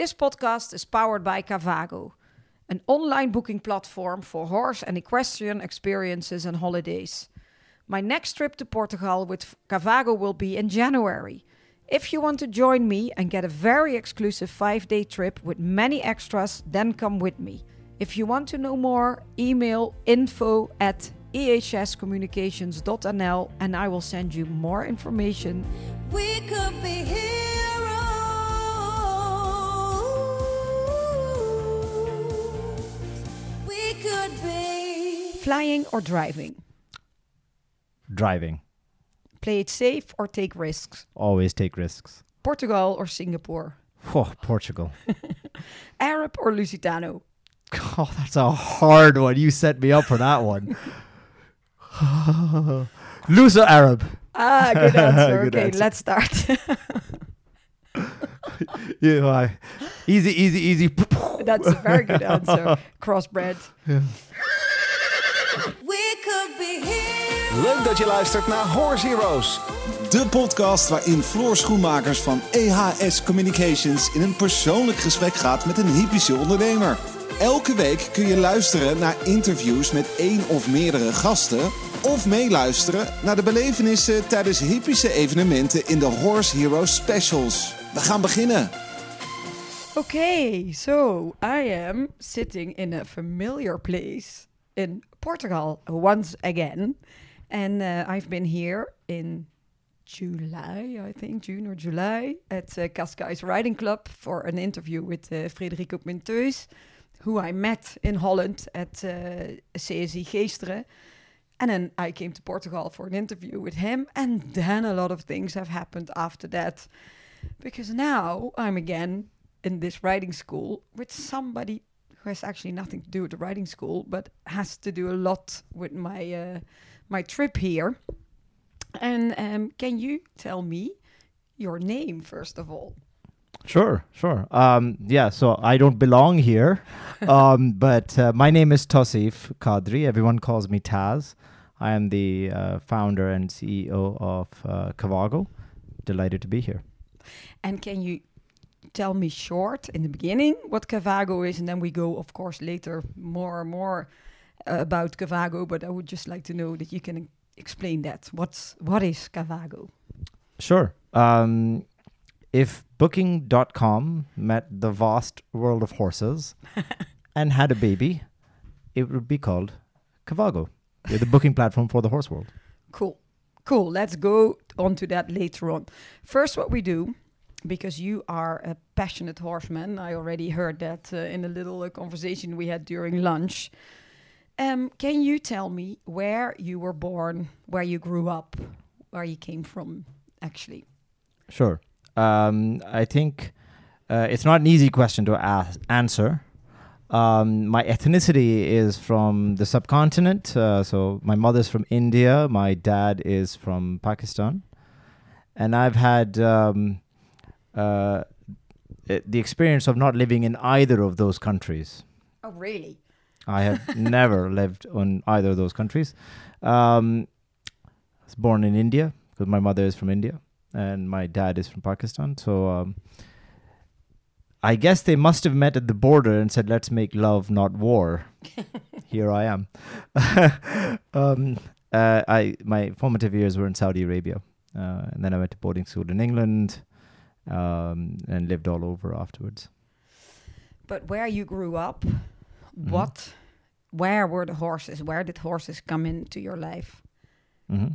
This podcast is powered by Cavago, an online booking platform for horse and equestrian experiences and holidays. My next trip to Portugal with Cavago will be in January. If you want to join me and get a very exclusive five day trip with many extras, then come with me. If you want to know more, email info at ehscommunications.nl and I will send you more information. Flying or driving? Driving. Play it safe or take risks? Always take risks. Portugal or Singapore? Oh, Portugal. Arab or Lusitano? Oh, that's a hard one. You set me up for that one. Luso Arab. Ah, good answer. Good okay, answer. let's start. Yeah, I- easy, easy, easy. That's a very good answer. Crossbred. We could be heroes. Leuk dat je luistert naar Horse Heroes. De podcast waarin Floor Schoenmakers van EHS Communications in een persoonlijk gesprek gaat met een hypische ondernemer. Elke week kun je luisteren naar interviews met één of meerdere gasten. Of meeluisteren naar de belevenissen tijdens hypische evenementen in de Horse Heroes Specials. We gaan beginnen. Okay, so I am sitting in a familiar place in Portugal once again. And uh, I've been here in July, I think, June or July, at uh, Cascais Riding Club for an interview with uh, Frederico Pinteus, who I met in Holland at uh, CSI Geesteren. And then I came to Portugal for an interview with him. And then a lot of things have happened after that. Because now I'm again in this riding school with somebody who has actually nothing to do with the riding school, but has to do a lot with my uh, my trip here. And um, can you tell me your name first of all? Sure, sure. Um, yeah, so I don't belong here, um, but uh, my name is Tauseef Qadri. Everyone calls me Taz. I am the uh, founder and CEO of uh, Cavago. Delighted to be here. And can you tell me short in the beginning what Cavago is, and then we go, of course, later more and more about Cavago. But I would just like to know that you can explain that. What's what is Cavago? Sure. Um, if Booking.com met the vast world of horses and had a baby, it would be called Cavago. The booking platform for the horse world. Cool. Cool. Let's go on to that later on. First, what we do, because you are a passionate horseman, I already heard that uh, in a little uh, conversation we had during lunch. Um, can you tell me where you were born, where you grew up, where you came from, actually? Sure. Um, I think uh, it's not an easy question to ask, answer. Um, my ethnicity is from the subcontinent. Uh, so my mother's from India. My dad is from Pakistan. And I've had um, uh, the experience of not living in either of those countries. Oh, really? I have never lived on either of those countries. Um, I was born in India because my mother is from India and my dad is from Pakistan. So um, I guess they must have met at the border and said, "Let's make love, not war." Here I am. um, uh, I my formative years were in Saudi Arabia, uh, and then I went to boarding school in England, um, and lived all over afterwards. But where you grew up, Mm-hmm. what, where were the horses? Where did horses come into your life? hmm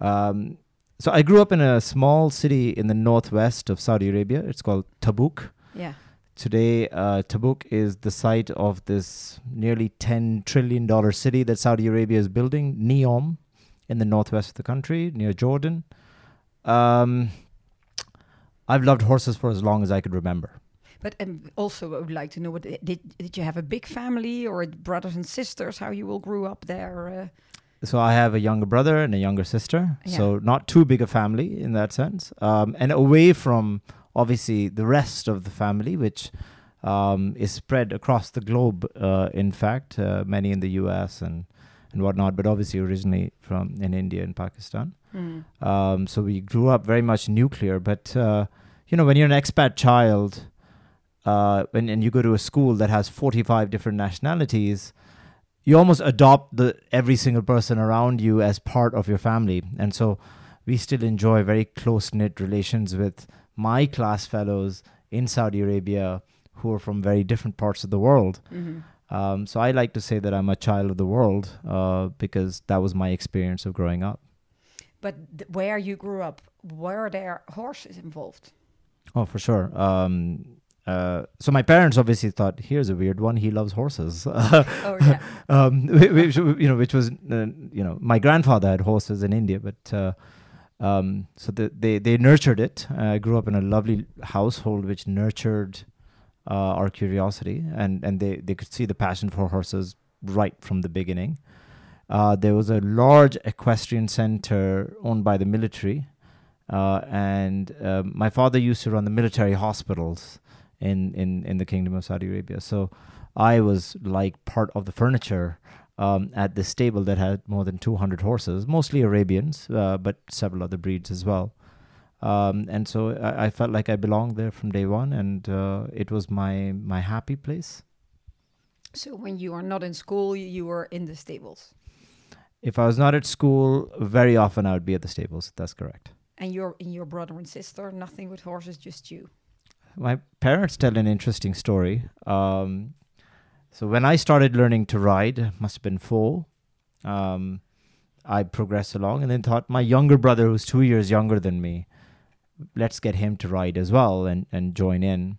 Um, so I grew up in a small city in the northwest of Saudi Arabia. It's called Tabuk. Yeah. Today, uh, Tabuk is the site of this nearly $10 trillion city that Saudi Arabia is building, Neom, in the northwest of the country, near Jordan. Um, I've loved horses for as long as I could remember. But um, also, I would like to know: what did did you have a big family or brothers and sisters? How you all grew up there? Uh, So I have a younger brother and a younger sister. Yeah. So not too big a family in that sense. Um, and away from obviously the rest of the family, which um, is spread across the globe. Uh, in fact, uh, many in the U.S. and and whatnot, but obviously originally from in India and Pakistan. hmm. Um, so we grew up very much nuclear. But uh, you know, when you're an expat child, uh, when and you go to a school that has 45 different nationalities, you almost adopt the every single person around you as part of your family, and so we still enjoy very close knit relations with my class fellows in Saudi Arabia who are from very different parts of the world. Mhm. Um, so I like to say that I'm a child of the world uh, because that was my experience of growing up. But th- where you grew up, were there horses involved? Oh, for sure. Um, uh, so my parents obviously thought, here's a weird one. He loves horses. Oh yeah. um, which, you know, which was, uh, you know, my grandfather had horses in India, but uh, um, so the, they they nurtured it. I grew up in a lovely household which nurtured uh, our curiosity, and and they they could see the passion for horses right from the beginning. Uh, there was a large equestrian center owned by the military, uh, and my father used to run the military hospitals in, in, in the Kingdom of Saudi Arabia. So I was like part of the furniture um, at this stable that had more than 200 horses, mostly Arabians, uh, but several other breeds as well. Um, and so I, I felt like I belonged there from day one, and uh, it was my my happy place. So when you are not in school, you, were in the stables, If I was not at school, very often I would be at the stables. That's correct. and your and your brother and sister, nothing with horses, just you. My parents tell an interesting story. Um, so when I started learning to ride, must have been four. Um, I progressed along and then thought my younger brother, who's two years younger than me, let's get him to ride as well and, and join in.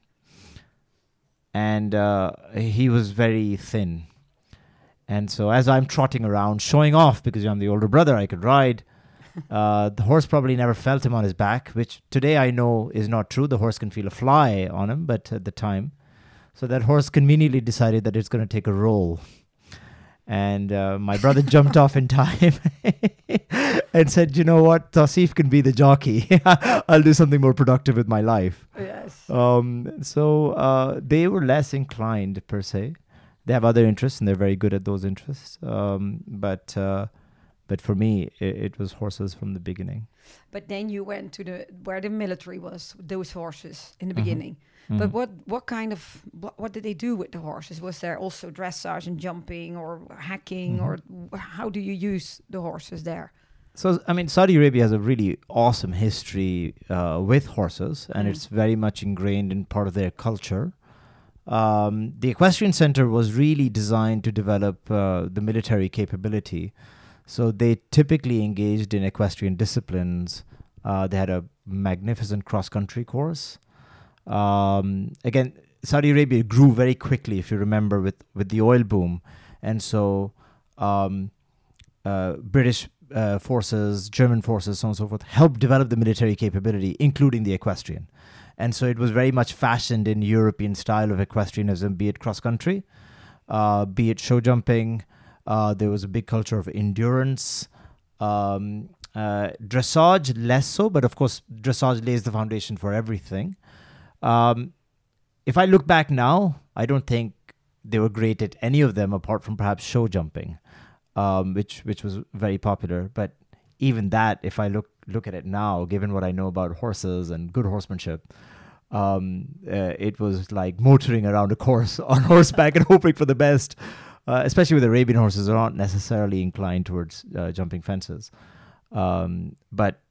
And uh, he was very thin. And so as I'm trotting around, showing off because I'm the older brother, I could ride. Uh, the horse probably never felt him on his back, which today I know is not true. The horse can feel a fly on him, but at the time, so that horse conveniently decided that it's going to take a roll. And uh, my brother jumped off in time and said, "You know what? Tauseef can be the jockey. I'll do something more productive with my life." Yes. Um, so uh, they were less inclined per se. They have other interests and they're very good at those interests. Um, but uh, but for me, it, it was horses from the beginning. But then you went to the where the military was, those horses in the Mhm. beginning. Mhm. But what what kind of what, what did they do with the horses? Was there also dressage and jumping or hacking Mhm. or how do you use the horses there? So I mean, Saudi Arabia has a really awesome history uh, with horses, and Mm. it's very much ingrained in part of their culture. Um, the equestrian center was really designed to develop uh, the military capability. So they typically engaged in equestrian disciplines. Uh, they had a magnificent cross country course. Um, again, Saudi Arabia grew very quickly, if you remember, with, with the oil boom. And so um, uh, British uh, forces, German forces, so on and so forth, helped develop the military capability, including the equestrian. And so it was very much fashioned in European style of equestrianism, be it cross country, uh, be it show jumping. Uh, there was a big culture of endurance. Um, uh, dressage, less so, but of course, dressage lays the foundation for everything. Um, if I look back now, I don't think they were great at any of them apart from perhaps show jumping, um, which which was very popular. But even that, if I look look at it now, given what I know about horses and good horsemanship, um, uh, it was like motoring around a course on horseback and hoping for the best. Uh, especially with Arabian horses, they're not necessarily inclined towards uh, jumping fences. Um, but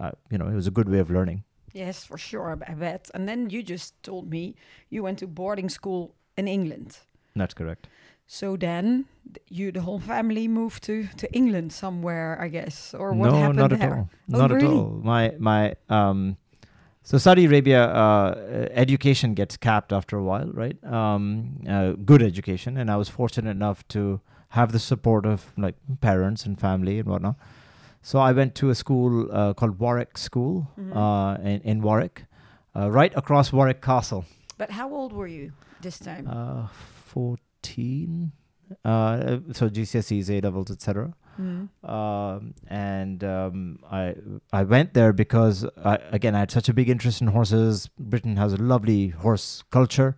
uh, you know, it was a good way of learning. Yes, for sure, I bet. And then you just told me you went to boarding school in England. That's correct. So then you, the whole family, moved to to England somewhere, I guess, or what no, happened not there? at all. Oh, not really? at all. My my um, so Saudi Arabia uh, education gets capped after a while, right? Um, uh, good education, and I was fortunate enough to have the support of like parents and family and whatnot. So I went to a school uh, called Warwick School Mhm. uh, in, in Warwick, uh, right across Warwick Castle. But how old were you this time? Uh, fourteen. Uh, so GCSEs, A levels, etc. Mm. um, and um, I I went there because I, again I had such a big interest in horses. Britain has a lovely horse culture.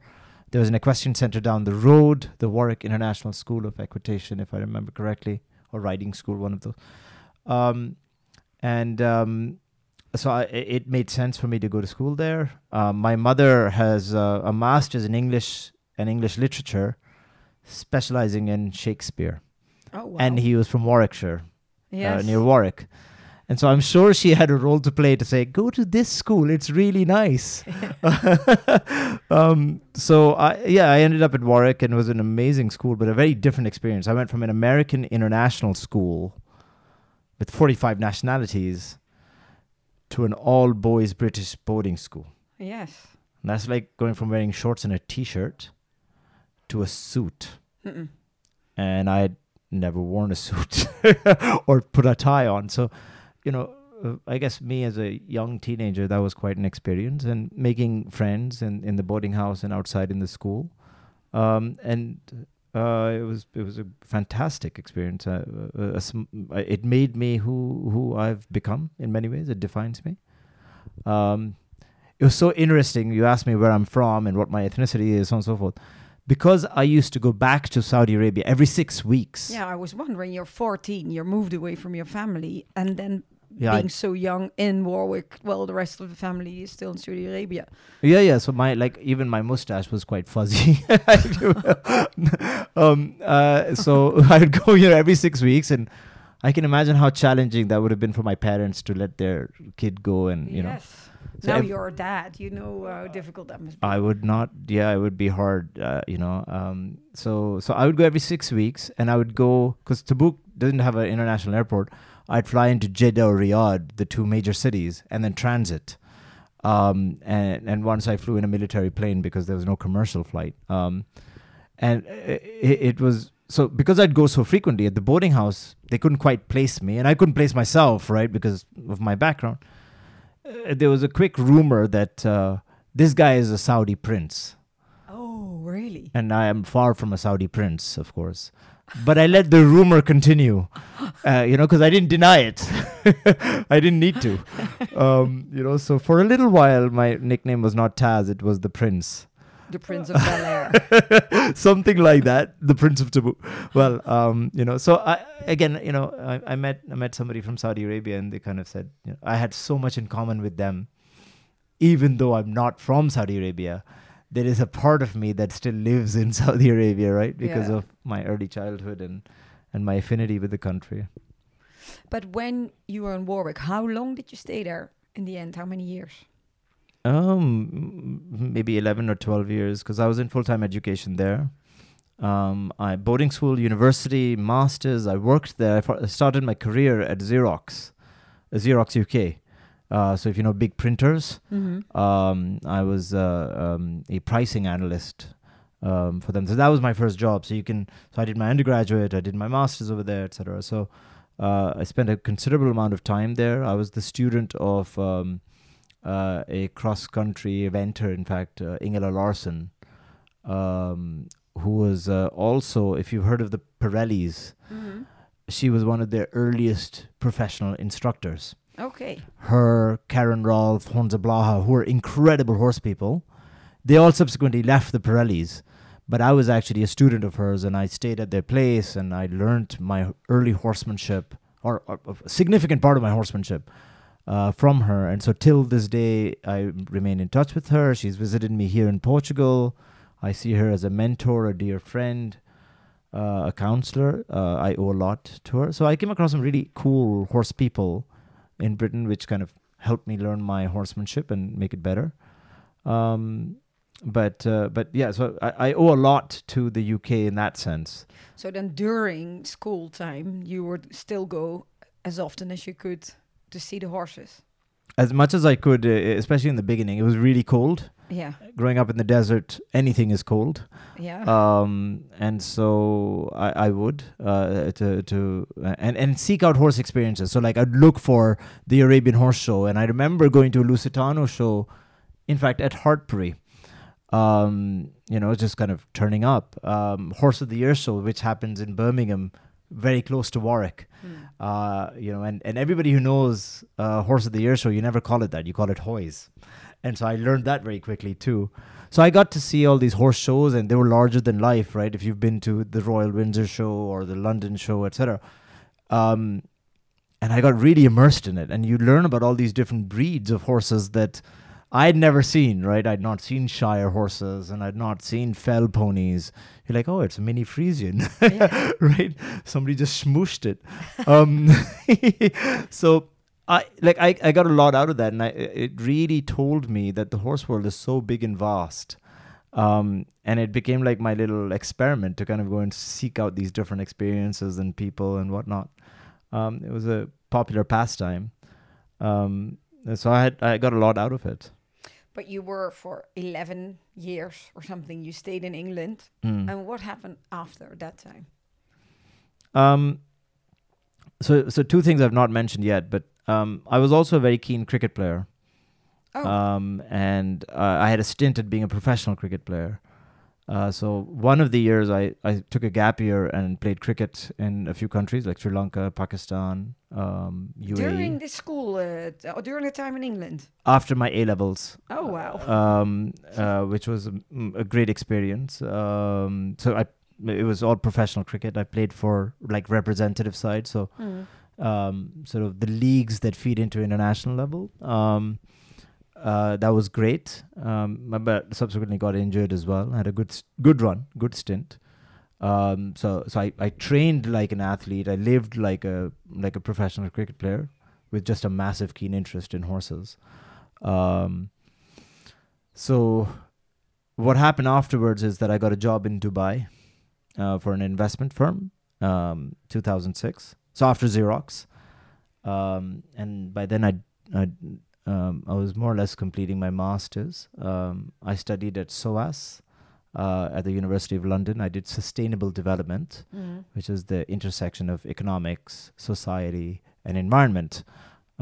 There was an equestrian center down the road, the Warwick International School of Equitation, if I remember correctly, or riding school, one of those. Um, and um, so i- it made sense for me to go to school there. Uh, my mother has uh, a master's in English and English literature, specializing in Shakespeare, Oh, wow. and he was from Warwickshire, yes. uh, near Warwick. And so I'm sure she had a role to play to say, go to this school. It's really nice. um, so I, yeah, I ended up at Warwick and it was an amazing school, but a very different experience. I went from an American international school with 45 nationalities to an all boys British boarding school. Yes. And that's like going from wearing shorts and a t-shirt to a suit. Mm-mm. And I'd never worn a suit or put a tie on. So, you know, uh, I guess me as a young teenager, that was quite an experience and making friends in, in the boarding house and outside in the school. Um, and uh, it was it was a fantastic experience. Uh, uh, uh, it made me who who I've become in many ways. It defines me. Um, it was so interesting. You asked me where I'm from and what my ethnicity is, so on and so forth. Because I used to go back to Saudi Arabia every six weeks. Yeah, I was wondering. You're 14. You're moved away from your family, and then Yeah, I- being so young in Warwick, well, the rest of the family is still in Saudi Arabia. Yeah, yeah. So my like even my mustache was quite fuzzy. um, uh, so I would go here every six weeks, and I can imagine how challenging that would have been for my parents to let their kid go, and you know. So now you're a dad. You know how difficult that must be. I would not. Yeah, it would be hard. Uh, you know. Um. So so I would go every six weeks, and I would go because Tabuk doesn't have an international airport. I'd fly into Jeddah or Riyadh, the two major cities, and then transit. Um. And and once I flew in a military plane because there was no commercial flight. Um. And it, it was so because I'd go so frequently at the boarding house, they couldn't quite place me, and I couldn't place myself, right, because of my background. Uh, there was a quick rumor that uh, this guy is a Saudi prince, oh, really? and I am far from a Saudi prince, of course. But I let the rumor continue, uh, you know, because I didn't deny it. I didn't need to, um, you know. So for a little while, my nickname was not Taz; it was the Prince. The Prince of Bel Air. something like that the prince of Tabuk well um you know so i again you know I, I met i met somebody from saudi arabia and they kind of said you know, i had so much in common with them even though i'm not from saudi arabia there is a part of me that still lives in saudi arabia right because Yeah. of my early childhood and and my affinity with the country but when you were in Warwick, how long did you stay there in the end? How many years? Um, maybe eleven or twelve years because I was in full time education there. Um, I boarding school, university, masters. I worked there. I started my career at Xerox, uh, Xerox UK. Uh, so if you know big printers, Mm-hmm. um, I was uh, um, a pricing analyst um, for them. So that was my first job. So you can. So I did my undergraduate. I did my masters over there, etc. So uh, I spent a considerable amount of time there. I was the student of um, uh, a cross-country eventer, in fact, uh, Ingela Larson, um, who was uh, also, if you've heard of the Parellis, Mm-hmm. she was one of their earliest professional instructors Okay. her, Karen Rolf, Honza Blaha, who were incredible horse people. They all subsequently left the Parellis, but I was actually a student of hers and I stayed at their place and I learned my early horsemanship, or, or a significant part of my horsemanship, uh, from her. And so till this day, I remain in touch with her. She's visited me here in Portugal. I see her as a mentor, a dear friend, uh, a counselor. Uh, I owe a lot to her. So I came across some really cool horse people in Britain, which kind of helped me learn my horsemanship and make it better. Um, but uh, but yeah, so I, I owe a lot to the UK in that sense. So then during school time, you would still go as often as you could to see the horses. As much as I could, uh, especially in the beginning, it was really cold. Yeah. Growing up in the desert, anything is cold. Yeah. um, and so I, I would uh, to to and and seek out horse experiences. So like I'd look for the Arabian Horse Show, and I remember going to a Lusitano show, in fact at Hartpury. Um, you know, just kind of turning up. Um, Horse of the Year show, which happens in Birmingham, very close to Warwick. Mm. Uh, you know, and, and everybody who knows uh, Horse of the Year show, you never call it that. You call it Hoys. And so I learned that very quickly too. So I got to see all these horse shows, and they were larger than life, right? If you've been to the Royal Windsor show or the London show, etc. Um, and I got really immersed in it. And you learn about all these different breeds of horses that I'd never seen, right? I'd not seen Shire horses and I'd not seen fell ponies. You're like, oh, it's a mini Friesian, Yeah. right? Somebody just smooshed it. Um, so I like I, I got a lot out of that, and I, it really told me that the horse world is so big and vast. Um, and it became like my little experiment to kind of go and seek out these different experiences and people and whatnot. Um, it was a popular pastime. Um, so I had I got a lot out of it. But you were for 11 years or something, you stayed in England. Mm. And what happened after that time? Um, so so two things I've not mentioned yet, but um, I was also a very keen cricket player. Oh, Um, and uh, I had a stint at being a professional cricket player. Uh, so one of the years I, I took a gap year and played cricket in a few countries like Sri Lanka, Pakistan, um, UAE. during the school, uh, or during the time in England. after my A levels, Oh, wow. um, uh, which was a, mm, a great experience. Um, so I it was all professional cricket. I played for like representative side, so Mm. um, sort of the leagues that feed into international level. Uh, that was great, um, but subsequently got injured as well. Had a good good run, good stint. Um, so so I, I trained like an athlete. I lived like a like a professional cricket player with just a massive keen interest in horses. Um, so what happened afterwards is that I got a job in Dubai uh, for an investment firm, um, 2006. So after Xerox, um, and by then I I um, I was more or less completing my masters. Um, I studied at SOAS uh, at the University of London. I did sustainable development, Mm. which is the intersection of economics, society, and environment,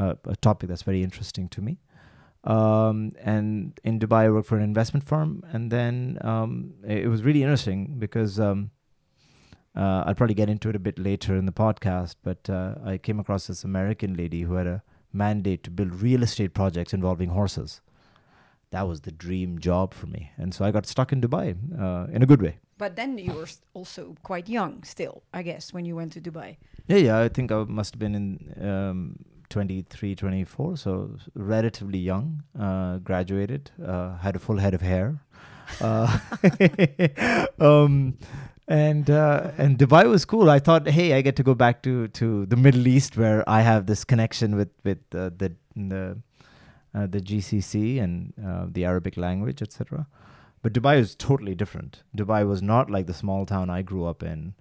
uh, a topic that's very interesting to me. Um, and in Dubai, I worked for an investment firm, and then um, it, it was really interesting because um, uh, I'll probably get into it a bit later in the podcast. But uh, I came across this American lady who had a mandate to build real estate projects involving horses. That was the dream job for me, and so I got stuck in Dubai uh, in a good way. But then you were also quite young still, I guess, when you went to Dubai. Yeah, yeah. I think I must have been in um, 23, 24, so relatively young. Uh, graduated, uh, had a full head of hair. Uh, um, and uh, and Dubai was cool. I thought, hey, I get to go back to, to the Middle East where I have this connection with with uh, the the uh, the GCC and uh, the Arabic language, etc. But Dubai is totally different. Dubai was not like the small town I grew up in.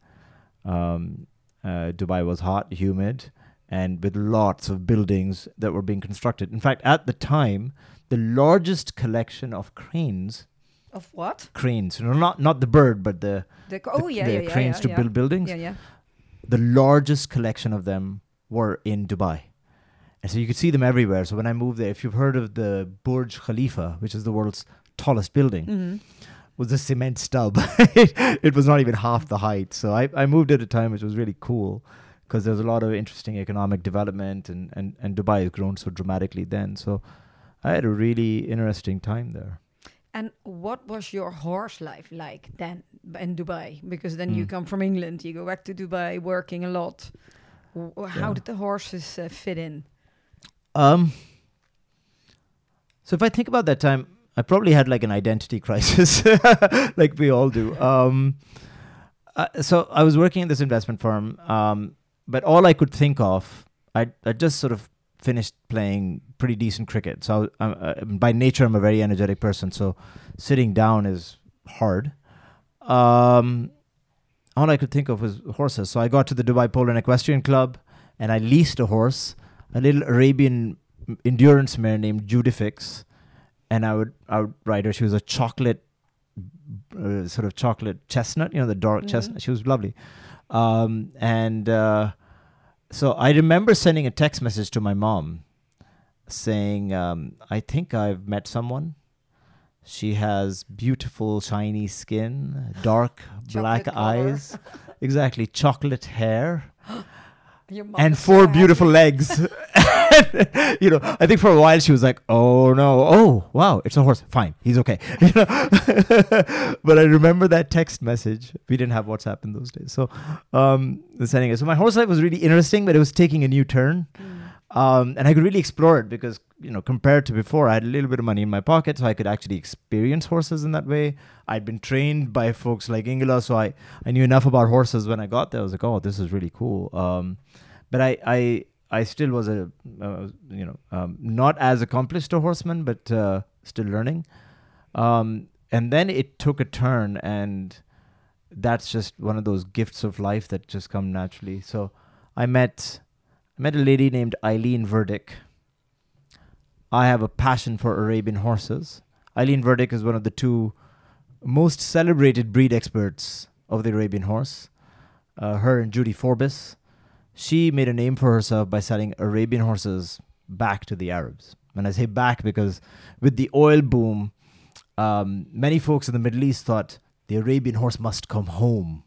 Um, uh, Dubai was hot, humid, and with lots of buildings that were being constructed. In fact, at the time, the largest collection of cranes, Of what? cranes, know, not not the bird, but the, The, the, oh, yeah, the yeah, cranes yeah, to build buildings. Yeah, yeah. The largest collection of them were in Dubai. And so you could see them everywhere. So when I moved there, if you've heard of the Burj Khalifa, which is the world's tallest building, hmm was a cement stub. it, it was not even half the height. So I, I moved at a time which was really cool because there's a lot of interesting economic development and, and, and Dubai has grown so dramatically then. So I had a really interesting time there. And what was your horse life like then in Dubai? Because then you Mm. come from England, you go back to Dubai working a lot. How Yeah. did the horses uh, fit in? Um, so if I think about that time, I probably had like an identity crisis, like we all do. Um, uh, so I was working in this investment firm, um, but all I could think of, I I just sort of finished playing pretty decent cricket. So I, uh, by nature, I'm a very energetic person. So sitting down is hard. Um, all I could think of was horses. So I got to the Dubai Polo and Equestrian Club, and I leased a horse a little Arabian endurance mare named Judifix, and I would I would ride her. She was a chocolate, uh, sort of chocolate chestnut, you know, the dark Mhm. chestnut. She was lovely, um, and uh, so I remember sending a text message to my mom, saying, um, "I think I've met someone." She has beautiful, shiny skin, dark black eyes, exactly chocolate hair, and four beautiful legs. you know, I think for a while she was like, "Oh no, oh wow, it's a horse. Fine, he's okay." You know? but I remember that text message. We didn't have WhatsApp in those days, so um, the sending it. So my horse life was really interesting, but it was taking a new turn, um, and I could really explore it because you know, compared to before, I had a little bit of money in my pocket, so I could actually experience horses in that way. I'd been trained by folks like Ingela, so I I knew enough about horses when I got there. I was like, "Oh, this is really cool." Um, but I I I still was a uh, you know um, not as accomplished a horseman, but uh, still learning. Um, and then it took a turn, and that's just one of those gifts of life that just come naturally. So I met I met a lady named Eileen Verdick. I have a passion for Arabian horses. Eileen Verdick is one of the two most celebrated breed experts of the Arabian horse. Uh, her and Judy Forbis she made a name for herself by selling Arabian horses back to the Arabs. And I say back because with the oil boom, um, many folks in the Middle East thought the Arabian horse must come home.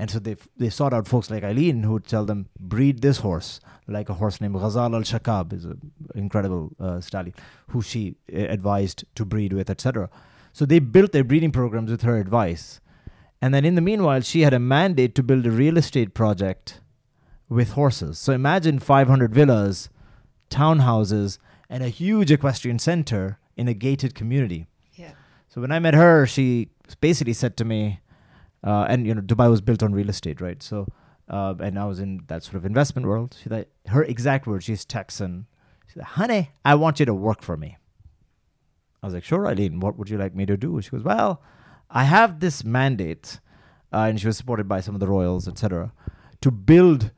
And so they they sought out folks like Eileen who would tell them, breed this horse, like a horse named Ghazal al Shaqab, is an incredible uh, stallion, who she uh, advised to breed with, etc. So they built their breeding programs with her advice. And then in the meanwhile, she had a mandate to build a real estate project with horses. So imagine 500 villas, townhouses, and a huge equestrian center in a gated community. Yeah. So when I met her, she basically said to me, uh, and you know, Dubai was built on real estate, right? So, uh, and I was in that sort of investment world. She said, her exact words, she's Texan. She said, "Honey, I want you to work for me." I was like, "Sure, Eileen. What would you like me to do?" She goes, "Well, I have this mandate," uh, and she was supported by some of the royals, etc., to build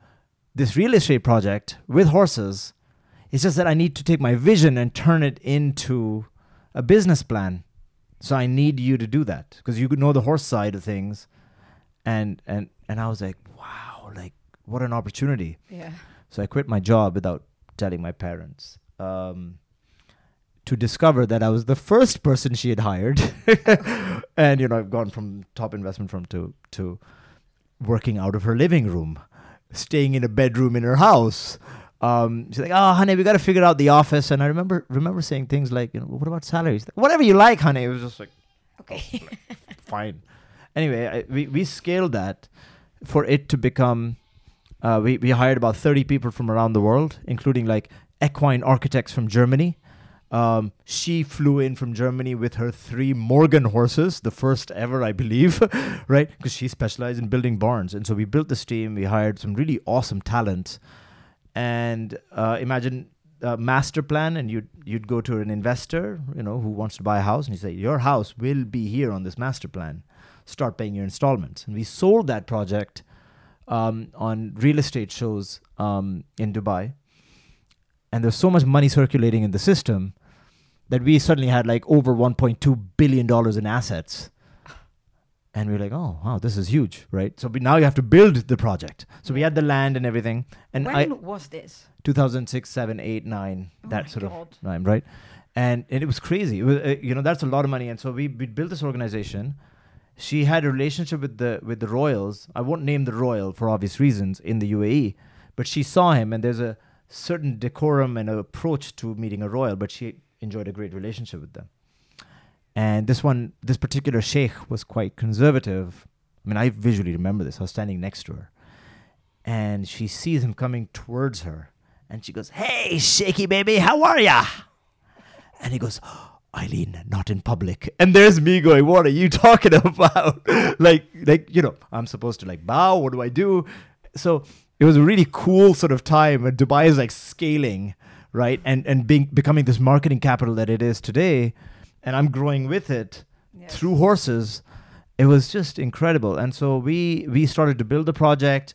this real estate project with horses. It's just that I need to take my vision and turn it into a business plan. So I need you to do that because you know the horse side of things, and and and I was like, wow, like what an opportunity. Yeah. So I quit my job without telling my parents. Um, to discover that I was the first person she had hired, and you know I've gone from top investment firm to to working out of her living room, staying in a bedroom in her house. Um, she's like, "Oh, honey, we got to figure out the office." And I remember remember saying things like, "You know, what about salaries? Whatever you like, honey." It was just like, Okay. fine. Anyway, I, we we scaled that for it to become. Uh, we we hired about thirty people from around the world, including like equine architects from Germany. Um, she flew in from Germany with her three Morgan horses, the first ever, I believe, right? Because she specialized in building barns, and so we built this team. We hired some really awesome talent, and uh, imagine a master plan, and you'd you'd go to an investor, you know, who wants to buy a house, and you say, "Your house will be here on this master plan. Start paying your installments." And we sold that project um, on real estate shows um, in Dubai, and there's so much money circulating in the system that we suddenly had like over 1.2 billion dollars in assets. And we are like, oh wow, this is huge, right? So now you have to build the project. So we had the land and everything, and when I was this? 2006, 7, 8, 9, Oh that sort God. of time, right? And, and it was crazy. It was, uh, you know, that's a lot of money. And so we, we built this organization. She had a relationship with the with the royals. I won't name the royal for obvious reasons in the UAE, but she saw him, and there's a certain decorum and approach to meeting a royal. But she enjoyed a great relationship with them. And this one, this particular sheikh was quite conservative. I mean, I visually remember this. I was standing next to her, and she sees him coming towards her, and she goes, "Hey, shaky baby, how are ya?" And he goes, "Eileen, not in public." And there's me going, "What are you talking about?" like, like you know, I'm supposed to like bow. What do I do? So it was a really cool sort of time. And Dubai is like scaling, right, and and being becoming this marketing capital that it is today, and I'm growing with it Yes. through horses it was just incredible and so we we started to build the project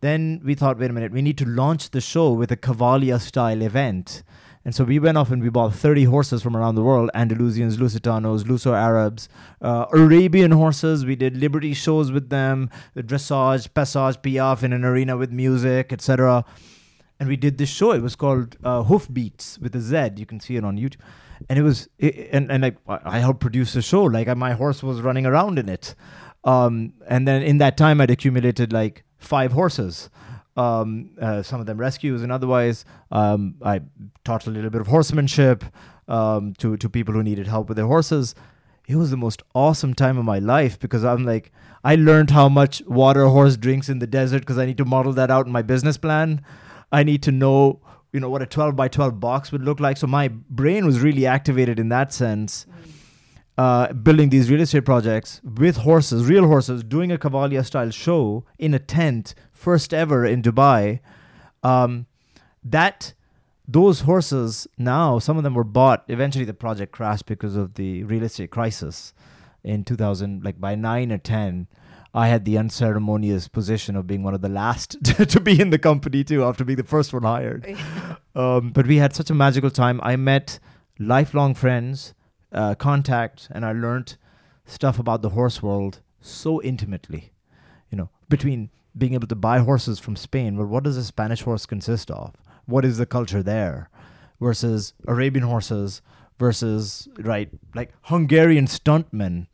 then we thought wait a minute we need to launch the show with a cavalia style event and so we went off and we bought 30 horses from around the world andalusians lusitanos luso arabs uh, arabian horses. We did liberty shows with them the dressage passage piaffe in an arena with music etc and we did this show. It was called uh, hoof beats with a z. You can see it on youtube. And it was it, and and like I I helped produce the show. Like my horse was running around in it, um, and then in that time I'd accumulated like five horses, Um, uh, some of them rescues, and otherwise, um, I taught a little bit of horsemanship um, to to people who needed help with their horses. It was the most awesome time of my life because I'm like, I learned how much water a horse drinks in the desert because I need to model that out in my business plan. I need to know, you know, what a 12 by 12 box would look like. So my brain was really activated in that sense. Uh, building these real estate projects with horses, real horses, doing a Cavalia style show in a tent, first ever in Dubai. Um, that those horses now, some of them were bought. Eventually, the project crashed because of the real estate crisis in 2000. Like by nine or ten, I had the unceremonious position of being one of the last to be in the company too, after being the first one hired. Um, but we had such a magical time. I met lifelong friends, uh, contact, and I learned stuff about the horse world so intimately. You know, between being able to buy horses from Spain, but what does a Spanish horse consist of? What is the culture there? Versus Arabian horses, versus right like Hungarian stuntmen.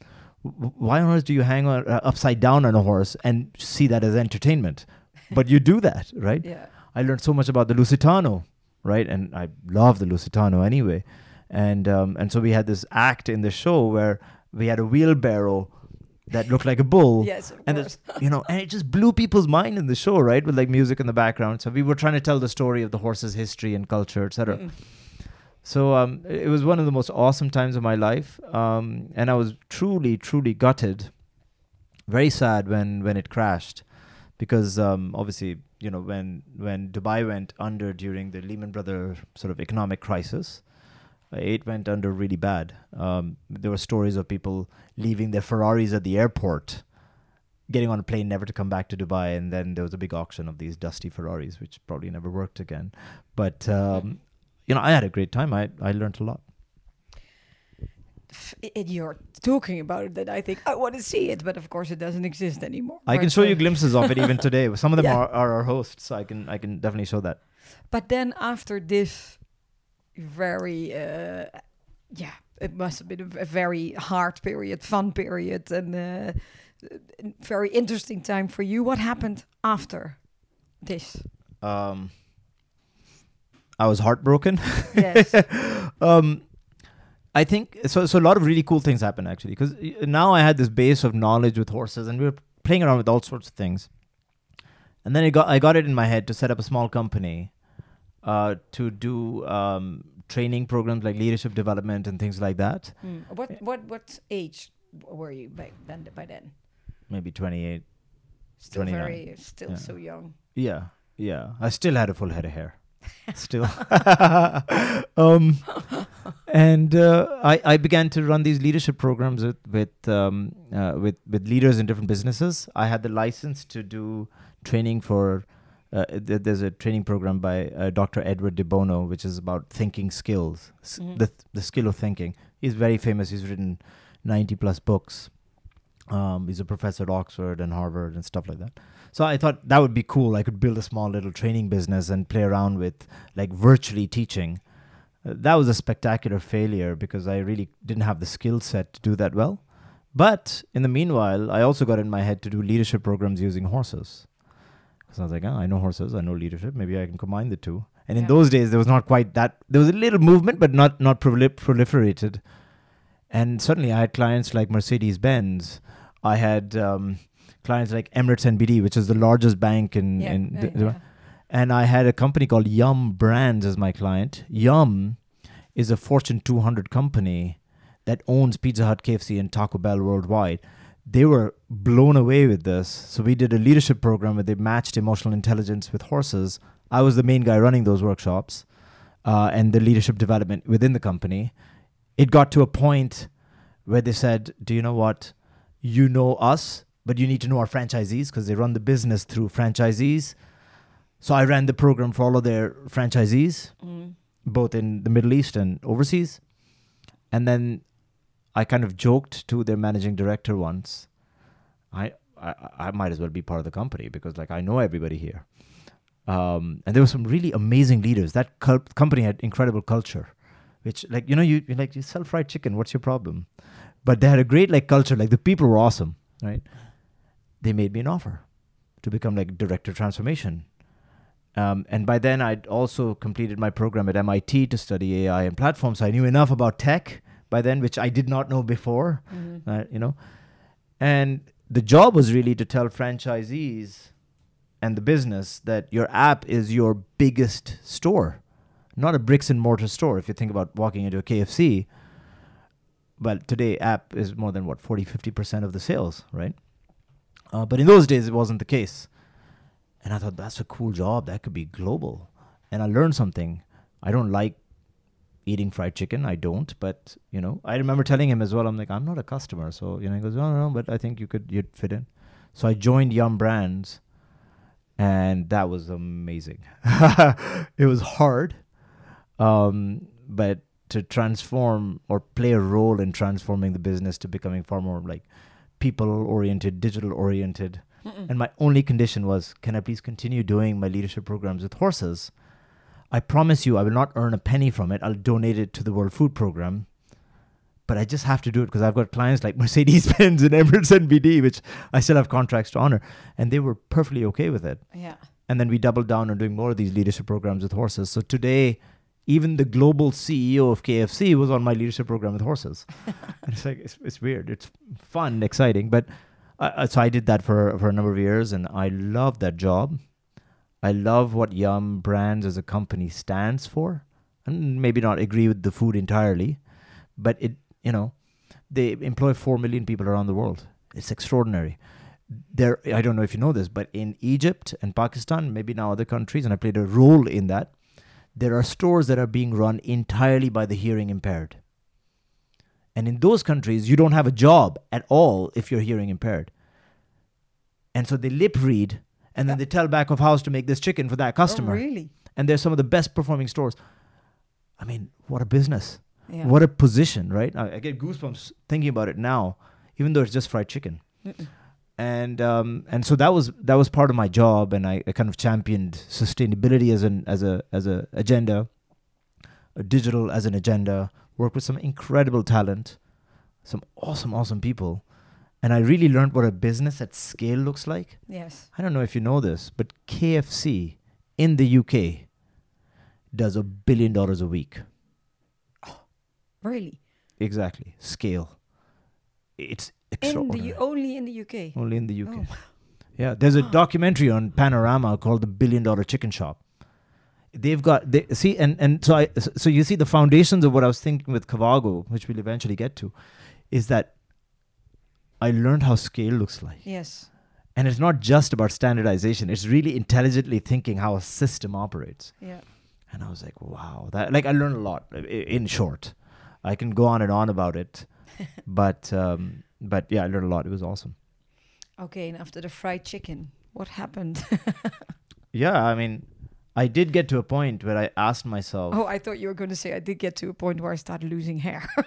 Why on earth do you hang on, uh, upside down on a horse and see that as entertainment? But you do that, right? Yeah. I learned so much about the Lusitano, right? And I love the Lusitano anyway. And um, and so we had this act in the show where we had a wheelbarrow that looked like a bull. Yes, and course. you know, and it just blew people's mind in the show, right? With like music in the background. So we were trying to tell the story of the horse's history and culture, etc. Mm. So um, it was one of the most awesome times of my life, um, and I was truly, truly gutted, very sad when when it crashed, because um, obviously you know when when Dubai went under during the Lehman Brothers sort of economic crisis, it went under really bad. Um, there were stories of people leaving their Ferraris at the airport, getting on a plane never to come back to Dubai, and then there was a big auction of these dusty Ferraris, which probably never worked again. But um, you know, I had a great time. I I learned a lot. I- You're talking about it, that I think I want to see it, but of course it doesn't exist anymore. I can show you uh, glimpses of it even today. Some of them Yeah. are, are our hosts, so I can I can definitely show that. But then after this very, uh, yeah, it must have been a, very hard period, fun period, and uh, very interesting time for you. What happened after this? Um, I was heartbroken. Yes. um, I think so. So a lot of really cool things happened actually, because now I had this base of knowledge with horses, and we were playing around with all sorts of things. And then I got I got it in my head to set up a small company, uh, to do um, training programs like leadership development and things like that. Hmm. What what what age were you by then? By then, Maybe twenty eight. still 29. very, still Yeah. so young. Yeah, yeah. I still had a full head of hair. Still. um, and uh, I, I began to run these leadership programs with with, um, uh, with with leaders in different businesses. I had the license to do training for. Uh, th- there's a training program by uh, Dr. Edward De Bono, which is about thinking skills, s- Mhm. the the skill of thinking. He's very famous. He's written ninety plus books. Um, he's a professor at Oxford and Harvard and stuff like that. So I thought that would be cool. I could build a small little training business and play around with like virtually teaching. Uh, that was a spectacular failure because I really didn't have the skill set to do that well. But in the meanwhile, I also got in my head to do leadership programs using horses. Because I was like, oh, I know horses, I know leadership. Maybe I can combine the two. And in those days, there was not quite that. There was a little movement, but not not prolif- proliferated. And suddenly, I had clients like Mercedes Benz. I had um, clients like Emirates NBD, which is the largest bank in Yeah, in the- yeah. and I had a company called Yum Brands as my client. Yum is a Fortune 200 company that owns Pizza Hut, KFC, and Taco Bell worldwide. They were blown away with this. So we did a leadership program where they matched emotional intelligence with horses. I was the main guy running those workshops uh, and the leadership development within the company. It got to a point where they said, Do you know what? You know us, but you need to know our franchisees because they run the business through franchisees. So I ran the program for all of their franchisees, Mm. both in the Middle East and overseas. And then I kind of joked to their managing director once, I, I I might as well be part of the company because like I know everybody here. Um, and there were some really amazing leaders. That company had incredible culture, which like you know you you like you sell fried chicken. What's your problem? But they had a great like culture. Like the people were awesome, right? They made me an offer to become like director transformation Um, and by then, I'd also completed my program at MIT to study AI and platforms. So I knew enough about tech by then, which I did not know before. Mhm. Uh, you know, and the job was really to tell franchisees and the business that your app is your biggest store, not a bricks and mortar store. If you think about walking into a KFC, but today app is more than what 40 50% of the sales right uh, but in those days it wasn't the case and i thought that's a cool job that could be global and i learned something i don't like eating fried chicken i don't but you know i remember telling him as well i'm like i'm not a customer so you know he goes no no no but i think you could you'd fit in so i joined yum brands and that was amazing it was hard um, but to transform or play a role in transforming the business to becoming far more like people oriented, digital oriented. And my only condition was can I please continue doing my leadership programs with horses? I promise you, I will not earn a penny from it. I'll donate it to the World Food Program. But I just have to do it because I've got clients like Mercedes Benz and Emirates NBD, which I still have contracts to honor. And they were perfectly okay with it Yeah. and then we doubled down on doing more of these leadership programs with horses. So today, even the global CEO of KFC was on my leadership program with horses. and it's like it's, it's weird. It's fun, exciting, but uh, uh, so I did that for for a number of years, and I love that job. I love what Yum Brands as a company stands for, and maybe not agree with the food entirely, but it you know they employ four million people around the world. It's extraordinary. There i don't know if you know this but in egypt and pakistan maybe now other countries and i played a role in that there are stores that are being run entirely by the hearing impaired. And in those countries you don't have a job at all if you're hearing impaired. And so they lip read and then Yeah. they tell back of house to make this chicken for that customer Oh, really? and they're some of the best performing stores i mean what a business Yeah. what a position right I, I get goosebumps thinking about it now even though it's just fried chicken Mm-mm. and um, and so that was that was part of my job, and I, I kind of championed sustainability as an as a as a agenda, uh, digital as an agenda. Worked with some incredible talent, some awesome awesome people, and I really learned what a business at scale looks like. Yes. I don't know if you know this, but KFC in the UK does a billion dollars a week. Oh, Really? Exactly scale. It's In the extraordinary. Only in the UK. Only in the UK. Oh. Yeah, there's a documentary on Panorama called The Billion Dollar Chicken Shop. They've got they see and and so I so you see the foundations of what I was thinking with Cavago, which we'll eventually get to, is that I learned how scale looks like. Yes. And it's not just about standardization, it's really intelligently thinking how a system operates. Yeah. And I was like, wow, that like I learned a lot. i- In short, I can go on and on about it, but um, but yeah, I learned a lot. It was awesome. Okay, and after the fried chicken, what happened? Yeah, I mean, I did get to a point where I asked myself, oh, I thought you were going to say I did get to a point where I started losing hair.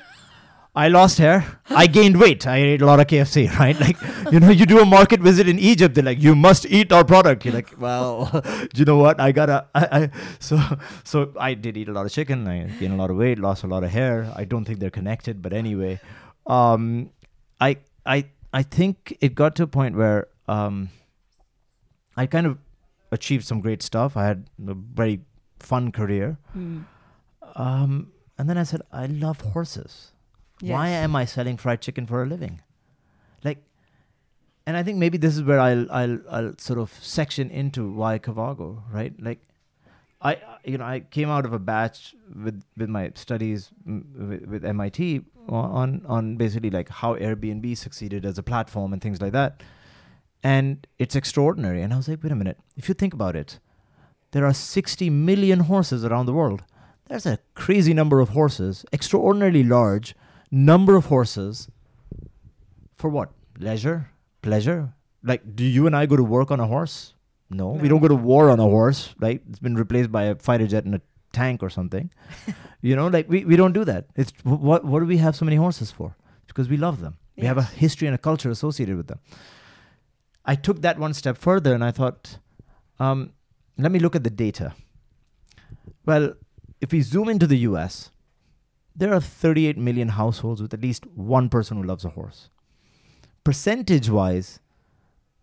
I lost hair, I gained weight, I ate a lot of KFC, right? Like, you know, you do a market visit in Egypt, they're like, you must eat our product. You're like, well, do you know what? I gotta, I, I, so, so I did eat a lot of chicken, I gained a lot of weight, lost a lot of hair. I don't think they're connected, but anyway, um, I, I, I think it got to a point where, um, I kind of achieved some great stuff. I had a very fun career. Hmm. Um, and then I said, I love horses. Why am I selling fried chicken for a living? Like, and I think maybe this is where I'll I'll I'll sort of section into why Cavago, right? Like, I you know I came out of a batch with with my studies with, with MIT on on basically like how Airbnb succeeded as a platform and things like that, and it's extraordinary. And I was like, wait a minute, if you think about it, there are 60 million horses around the world. There's a crazy number of horses, extraordinarily large number of horses. For what? Leisure? Pleasure? Like, do you and I go to work on a horse? No, we don't go to war on a horse, right? It's been replaced by a fighter jet and a tank or something. you know, like we, we don't do that. It's what what do we have so many horses for? It's because we love them. We have a history and a culture associated with them. I took that one step further and I thought, um, let me look at the data. Well, if we zoom into the US, there are 38 million households with at least one person who loves a horse. Percentage wise,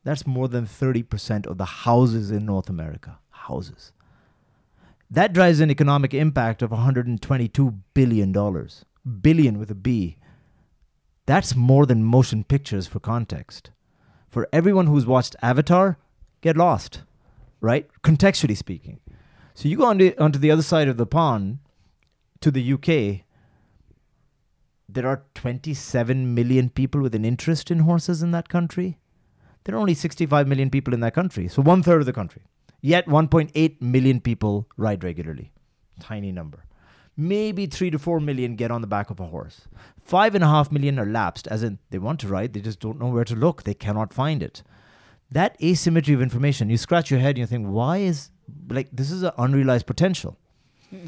that's more than 30% of the houses in North America. houses. That drives an economic impact of 122 billion dollars. Billion with a B. That's more than motion pictures for context. For everyone who's watched Avatar, get lost, right? Contextually speaking. So you go on to, onto the other side of the pond to the UK. There are 27 million people with an interest in horses in that country. There are only 65 million people in that country, so one third of the country. Yet 1.8 million people ride regularly. Tiny number. Maybe three to four million get on the back of a horse. Five and a half million are lapsed, as in they want to ride, they just don't know where to look, they cannot find it. That asymmetry of information, you scratch your head and you think, why is like this is an unrealized potential? Hmm.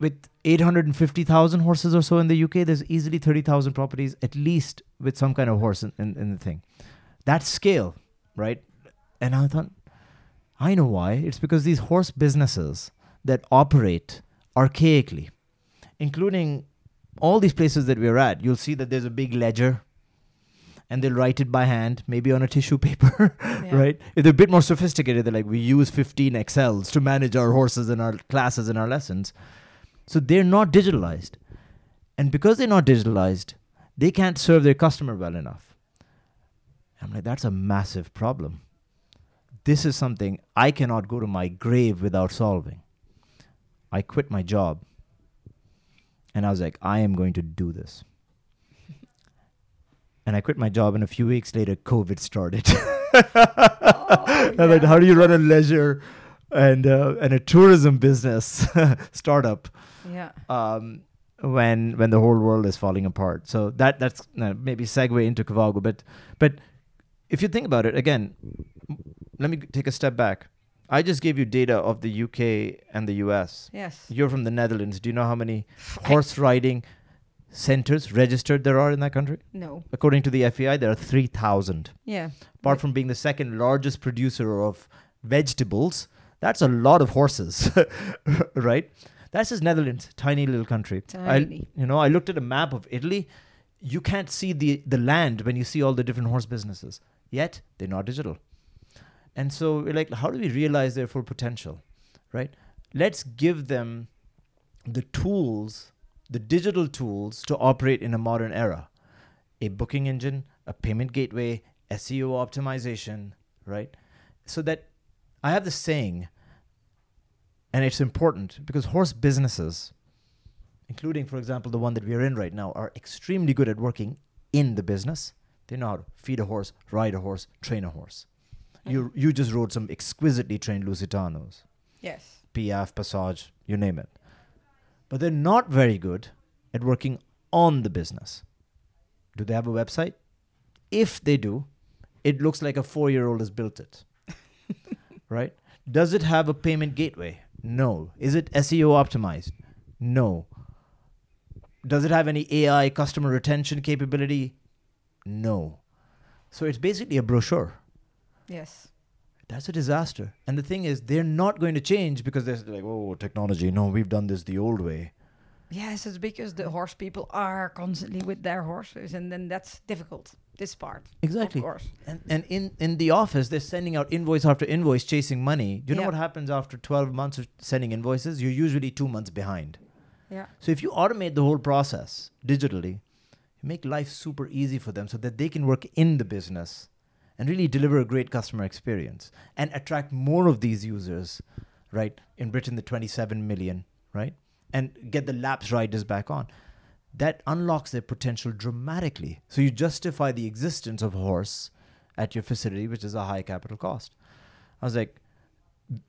With 850,000 horses or so in the UK, there's easily 30,000 properties, at least with some kind of horse in, in, in the thing. That scale, right? And I thought, I know why. It's because these horse businesses that operate archaically, including all these places that we're at, you'll see that there's a big ledger and they'll write it by hand, maybe on a tissue paper, Yeah. right? If they're a bit more sophisticated, they're like, we use 15 Excels to manage our horses and our classes and our lessons. So they're not digitalized. And because they're not digitalized, they can't serve their customer well enough. I'm like, that's a massive problem. This is something I cannot go to my grave without solving. I quit my job and I was like, I am going to do this. and I quit my job, and a few weeks later, COVID started. Oh, I'm like, how do you run a leisure and uh, and a tourism business startup yeah. um, when when the whole world is falling apart? So that that's uh, maybe segue into Cavago, but but if you think about it again, let me take a step back. I just gave you data of the UK and the US. Yes. You're from the Netherlands. Do you know how many horse riding centers registered there are in that country? No. According to the FEI, there are 3,000 Yeah. apart from being the second largest producer of vegetables, that's a lot of horses, right? That's just Netherlands, tiny little country. I, Tiny. you know, I looked at a map of Italy. You can't see the the land when you see all the different horse businesses. Yet they're not digital, and so we're like, how do we realize their full potential, right? Let's give them the tools, the digital tools to operate in a modern era. A booking engine, a payment gateway, SEO optimization, right? So that I have this saying, and it's important because horse businesses, including, for example, the one that we're in right now, are extremely good at working in the business. They know how to feed a horse, ride a horse, train a horse. Mm. You, you just rode some exquisitely trained Lusitanos. Yes. Piaffe, Passage, you name it. But they're not very good at working on the business. Do they have a website? If they do, it looks like a four year old has built it. right? Does it have a payment gateway? No. Is it SEO optimized? No. Does it have any AI customer retention capability? No. So it's basically a brochure. Yes. That's a disaster. And the thing is, they're not going to change because they're like, oh, technology. No, we've done this the old way. Yes, it's because the horse people are constantly with their horses, and then that's difficult. This part, Exactly. of course. And, and in, in the office, they're sending out invoice after invoice, chasing money. Do you know what happens after 12 months of sending invoices? You're usually two months behind. Yeah. So if you automate the whole process digitally, you make life super easy for them so that they can work in the business and really deliver a great customer experience and attract more of these users, right? In Britain, the 27 million, right? And get the laps riders back on. That unlocks their potential dramatically. So you justify the existence of a horse at your facility, which is a high capital cost. I was like,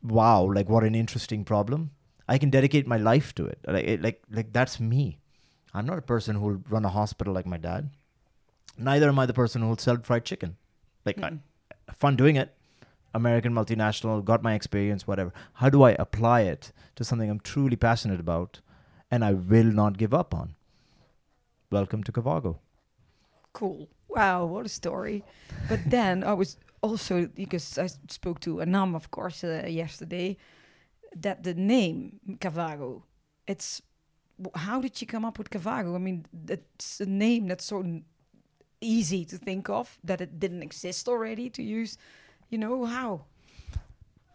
wow, like what an interesting problem. I can dedicate my life to it. Like, it- like, like that's me. I'm not a person who will run a hospital like my dad. Neither am I the person who will sell fried chicken. Like, I, Mm. fun doing it. American multinational, got my experience, whatever. How do I apply it to something I'm truly passionate about and I will not give up on? Welcome to Cavago. Cool. Wow, what a story. But then I was also, because I spoke to Anam, of course, uh, yesterday, that the name Cavago, it's, how did you come up with Cavago? I mean, it's a name that's so easy to think of that it didn't exist already to use. You know, how?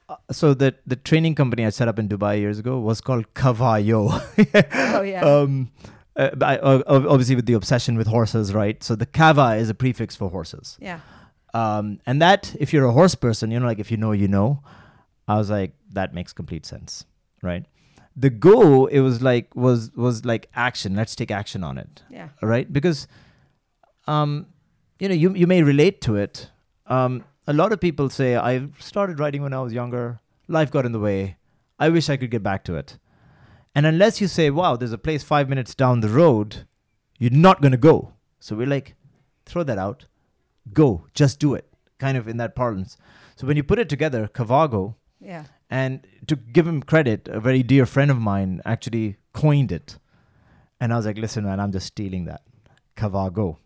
uh, so the the training company I set up in Dubai years ago was called Cavallo. Oh yeah. um, uh, I, uh, obviously with the obsession with horses, right? So the cava is a prefix for horses. yeah. Um, and that, if you're a horse person, you know, like if you know, you know. I was like, that makes complete sense, right? The go, it was like was was like action. Let's take action on it, Yeah. right? Because, um, you know, you you may relate to it. Um, a lot of people say, I started writing when I was younger. Life got in the way. I wish I could get back to it. And unless you say, wow, there's a place five minutes down the road, you're not going to go. So we're like, throw that out. Go. Just do it. Kind of in that parlance. So when you put it together, Cavago, Yeah. and to give him credit, a very dear friend of mine actually coined it. And I was like, listen, man, I'm just stealing that. Cavago.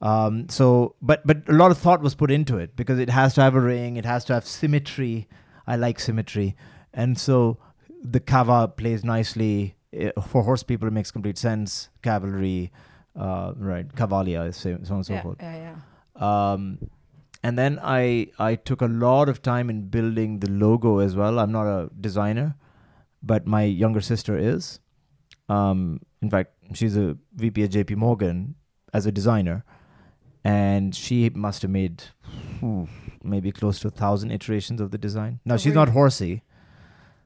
Um, so, but but a lot of thought was put into it because it has to have a ring, it has to have symmetry. I like symmetry, and so the cava plays nicely Eh, for horse people. It makes complete sense. Cavalry, uh, right? Cavalia, so, so on and so yeah. forth. Yeah. Yeah. Um, and then I I took a lot of time in building the logo as well. I'm not a designer, but my younger sister is. Um, in fact, she's a VP at JP Morgan as a designer, and she must have made hmm, maybe close to a thousand iterations of the design. Now Oh, she's not horsey,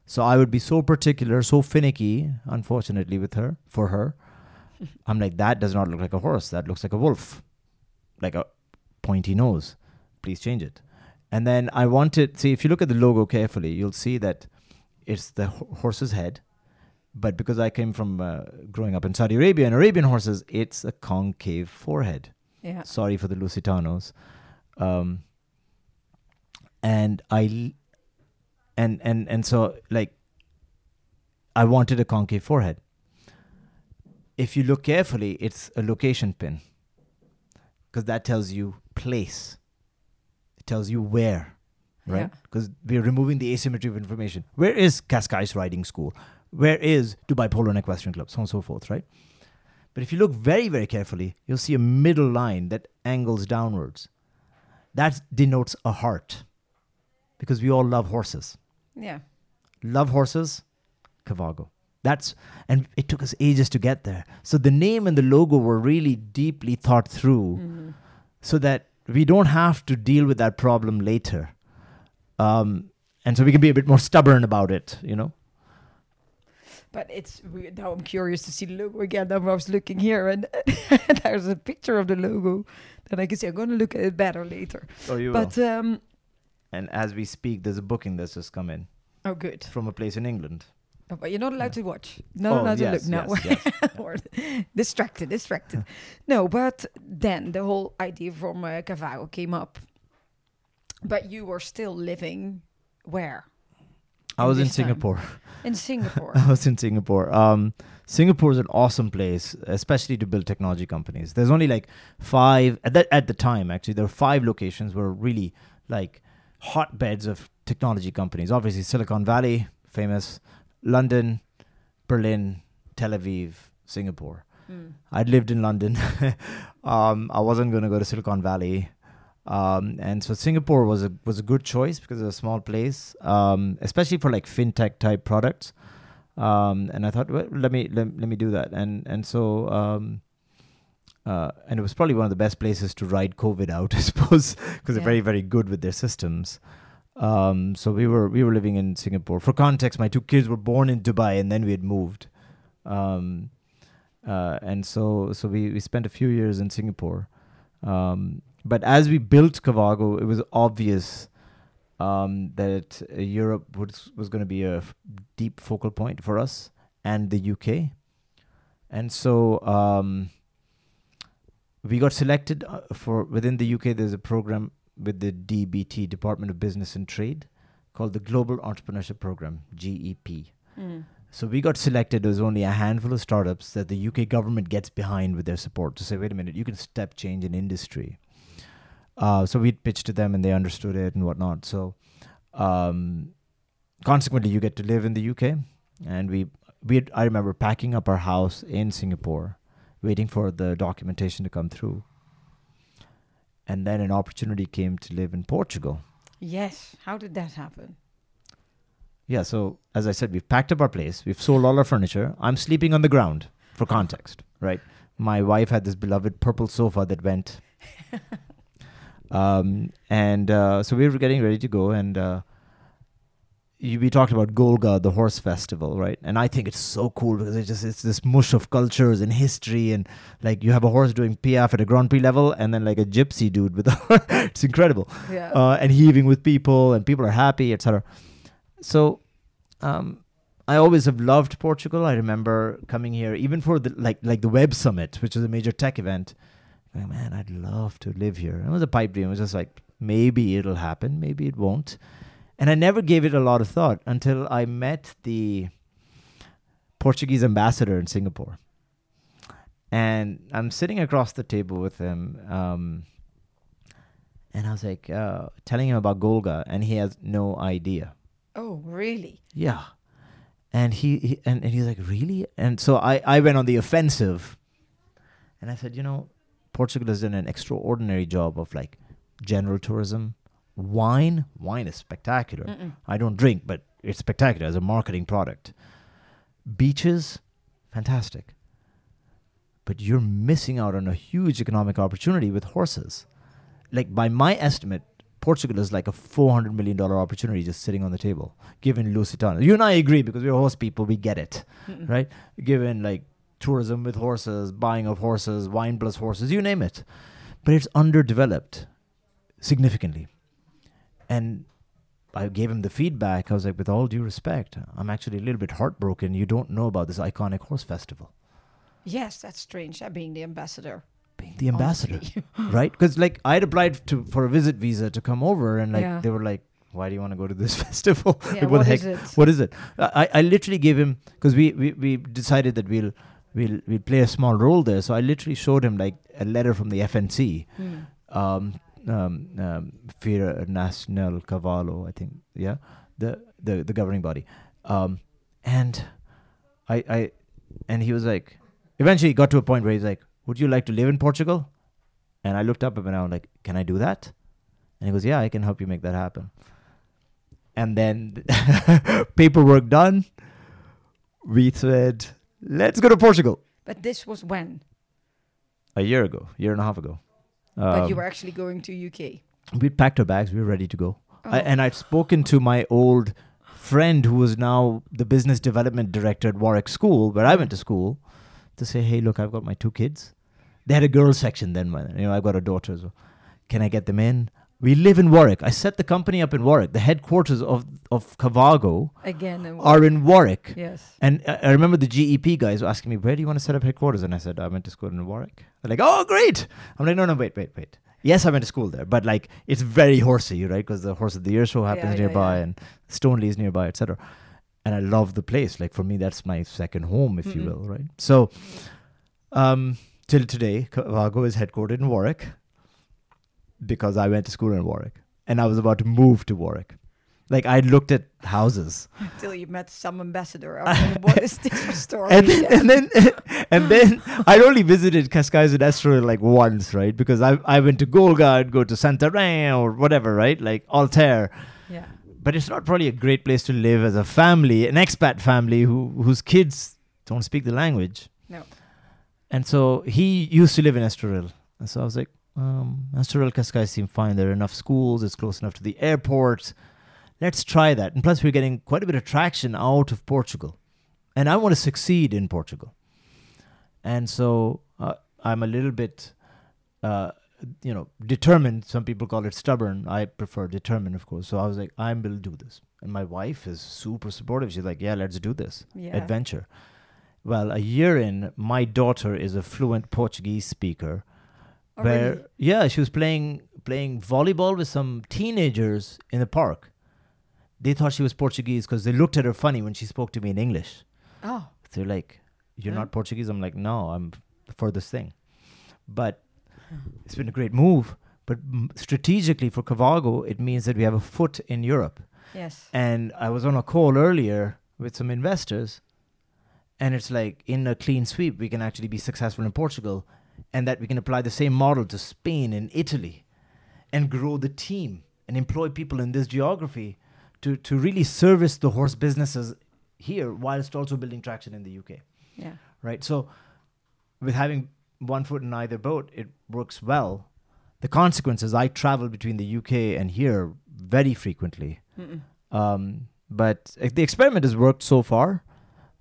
so I would be so particular, so finicky, unfortunately, with her for her. I'm like that does not look like a horse. That looks like a wolf, like a pointy nose. Please change it. And then I wanted see if you look at the logo carefully, you'll see that it's the ho- horse's head. But because I came from uh, growing up in Saudi Arabia and Arabian horses, it's a concave forehead. Yeah. Sorry for the Lusitanos. Um, and I, and and and so like, I wanted a concave forehead. If you look carefully, it's a location pin, because that tells you place. It tells you where, right? Yeah. Because we're removing the asymmetry of information. Where is Cascais Riding School? Where is Dubai Polo and Equestrian Club? So on and so forth, right? But if you look very, very carefully, you'll see a middle line that angles downwards. That denotes a heart. Because we all love horses. Yeah. Love horses, Cavago. That's and it took us ages to get there. So the name and the logo were really deeply thought through Mhm. so that we don't have to deal with that problem later. Um, and so we can be a bit more stubborn about it, you know? But it's now I'm curious to see the logo again. I was looking here, and there's a picture of the logo that I can see. I'm going to look at it better later. Oh, you But um, And as we speak, there's a booking that's just come in oh, good. from a place in England. Oh, but you're not allowed to watch. Not Oh, allowed to yes, look. No, yes, yes. or distracted, distracted. no, but then the whole idea from uh, came up. But you were still living where? I was in time? Singapore. In Singapore. I was in Singapore. Um, Singapore is an awesome place, especially to build technology companies. There's only like five at that at the time. Actually, there were five locations were really like hotbeds of technology companies. Obviously, Silicon Valley, famous, London, Berlin, Tel Aviv, Singapore. Mm. I'd lived in London. um, I wasn't going to go to Silicon Valley. Um, and so Singapore was a was a good choice because it's a small place, um, especially for like fintech type products. Um, and I thought, well, let me let, let me do that. And and so um, uh, and it was probably one of the best places to ride COVID out, I suppose, because they're very very good with their systems. Um, so we were we were living in Singapore. For context, my two kids were born in Dubai, and then we had moved. Um, uh, and so so we, we spent a few years in Singapore. Um, but as we built Cavago, it was obvious um, that uh, Europe was was going to be a f- deep focal point for us and the UK. And so um, we got selected uh, for within the UK. There's a program with the DBT Department of Business and Trade called the Global Entrepreneurship Program (GEP). Mm. So we got selected. There was only a handful of startups that the UK government gets behind with their support to say, wait a minute, you can step change an industry. Uh, so we pitched to them and they understood it and whatnot. So um, consequently, you get to live in the UK. And we, we had, I remember packing up our house in Singapore, waiting for the documentation to come through. And then an opportunity came to live in Portugal. Yes. How did that happen? Yeah, so as I said, we've packed up our place, we've sold all our furniture. I'm sleeping on the ground for context, right? My wife had this beloved purple sofa that went. um, and uh, so we were getting ready to go, and uh, you, we talked about Golegã, the horse festival, right? And I think it's so cool because it's just it's this mush of cultures and history, and like you have a horse doing piaffe at a Grand Prix level, and then like a gypsy dude with a it's incredible Yeah. uh, and heaving with people, and people are happy, etc. So, um, I always have loved Portugal. I remember coming here, even for the like like the Web Summit, which is a major tech event. Going, man, I'd love to live here. It was a pipe dream. It was just like maybe it'll happen, maybe it won't, and I never gave it a lot of thought until I met the Portuguese ambassador in Singapore. And I'm sitting across the table with him. Um, and I was like, uh, telling him about Golegã, and he has no idea. oh, really? Yeah. And he, he and, and he's like, really? And so I, I went on the offensive and I said, you know, Portugal has done an extraordinary job of like general tourism. Wine, wine is spectacular. Mm-mm. I don't drink, but it's spectacular as a marketing product. Beaches, fantastic. But you're missing out on a huge economic opportunity with horses. Like by my estimate, Portugal is like a four hundred million dollar opportunity just sitting on the table, given Lusitano. You and I agree because we're horse people, we get it, Mm-mm. right? Given like tourism with horses, buying of horses, wine plus horses, you name it. But it's underdeveloped significantly. And I gave him the feedback. I was like, with all due respect, I'm actually a little bit heartbroken. You don't know about this iconic horse festival. Yes, that's strange. Uh, being the ambassador. Being the ambassador, right? Because like I had applied to for a visit visa to come over, and like Yeah. they were like, "Why do you want to go to this festival? yeah, Like, what the heck? is it? What is it?" I, I literally gave him because we, we we decided that we'll we'll we'll play a small role there. So I literally showed him like a letter from the FNC, Hmm. um, um, um, Feira Nacional Cavallo, I think, yeah, the the the governing body, um, and I I and he was like, eventually got to a point where he's like, "Would you like to live in Portugal?" And I looked up at him and I was like, "Can I do that?" And he goes, "Yeah, I can help you make that happen." And then paperwork done. We said, "Let's go to Portugal." But this was when? A year ago, year and a half ago. but you Um, were actually going to UK. We'd packed our bags. We were ready to go. I, Oh. and I'd spoken to my old friend who was now the business development director at Warwick School, where I went to school, to say, hey, look, I've got my two kids. They had a girls section then. You know, I've got a daughter as well. Can I get them in? We live in Warwick. I set the company up in Warwick. The headquarters of, of Cavago Again. and are in Warwick. Yes. And I I remember the GEP guys were asking me, where do you want to set up headquarters? And I said, I went to school in Warwick. They're like, oh, great. I'm like, no, no, wait, wait, wait. Yes, I went to school there, but like, it's very horsey, right? Because the Horse of the Year show happens Yeah, yeah, nearby yeah. and Stoneleigh is nearby, etc. And I love the place. Like, for me, that's my second home, if you Mm-mm. will, right? So, um, till today, Cavago is headquartered in Warwick because I went to school in Warwick and I was about to move to Warwick. Like, I looked at houses Until you met some ambassador. I mean, what is this story? and then, and then and then I'd only visited Cascais and Estoril like once, right? Because I I went to Golegã, I'd go to Santarém or whatever, right? Like Altair. yeah. But it's not probably a great place to live as a family, an expat family who whose kids don't speak the language. No. And so he used to live in Estoril. And so I was like, um, Estoril Cascais seem fine. There are enough schools. It's close enough to the airport. Let's try that. And plus, we're getting quite a bit of traction out of Portugal. And I want to succeed in Portugal. And so uh, I'm a little bit, uh, you know, determined. Some people call it stubborn. I prefer determined, of course. So I was like, I will do this. And my wife is super supportive. She's like, yeah, let's do this Yeah. adventure. Well, a year in, my daughter is a fluent Portuguese speaker. Where yeah, she was playing playing volleyball with some teenagers in the park. They thought she was Portuguese because they looked at her funny when she spoke to me in English. Oh. They're like, "You're Huh? not Portuguese." I'm like, "No, I'm the furthest thing." But it's been a great move. But m- strategically for Cavago, it means that we have a foot in Europe. Yes. And I was on a call earlier with some investors, and it's like in a clean sweep, we can actually be successful in Portugal, and that we can apply the same model to Spain and Italy and grow the team and employ people in this geography to to really service the horse businesses here whilst also building traction in the UK Yeah. right? So, with having one foot in either boat, it works well. The consequences I travel between the UK and here very frequently, um, but uh, the experiment has worked so far.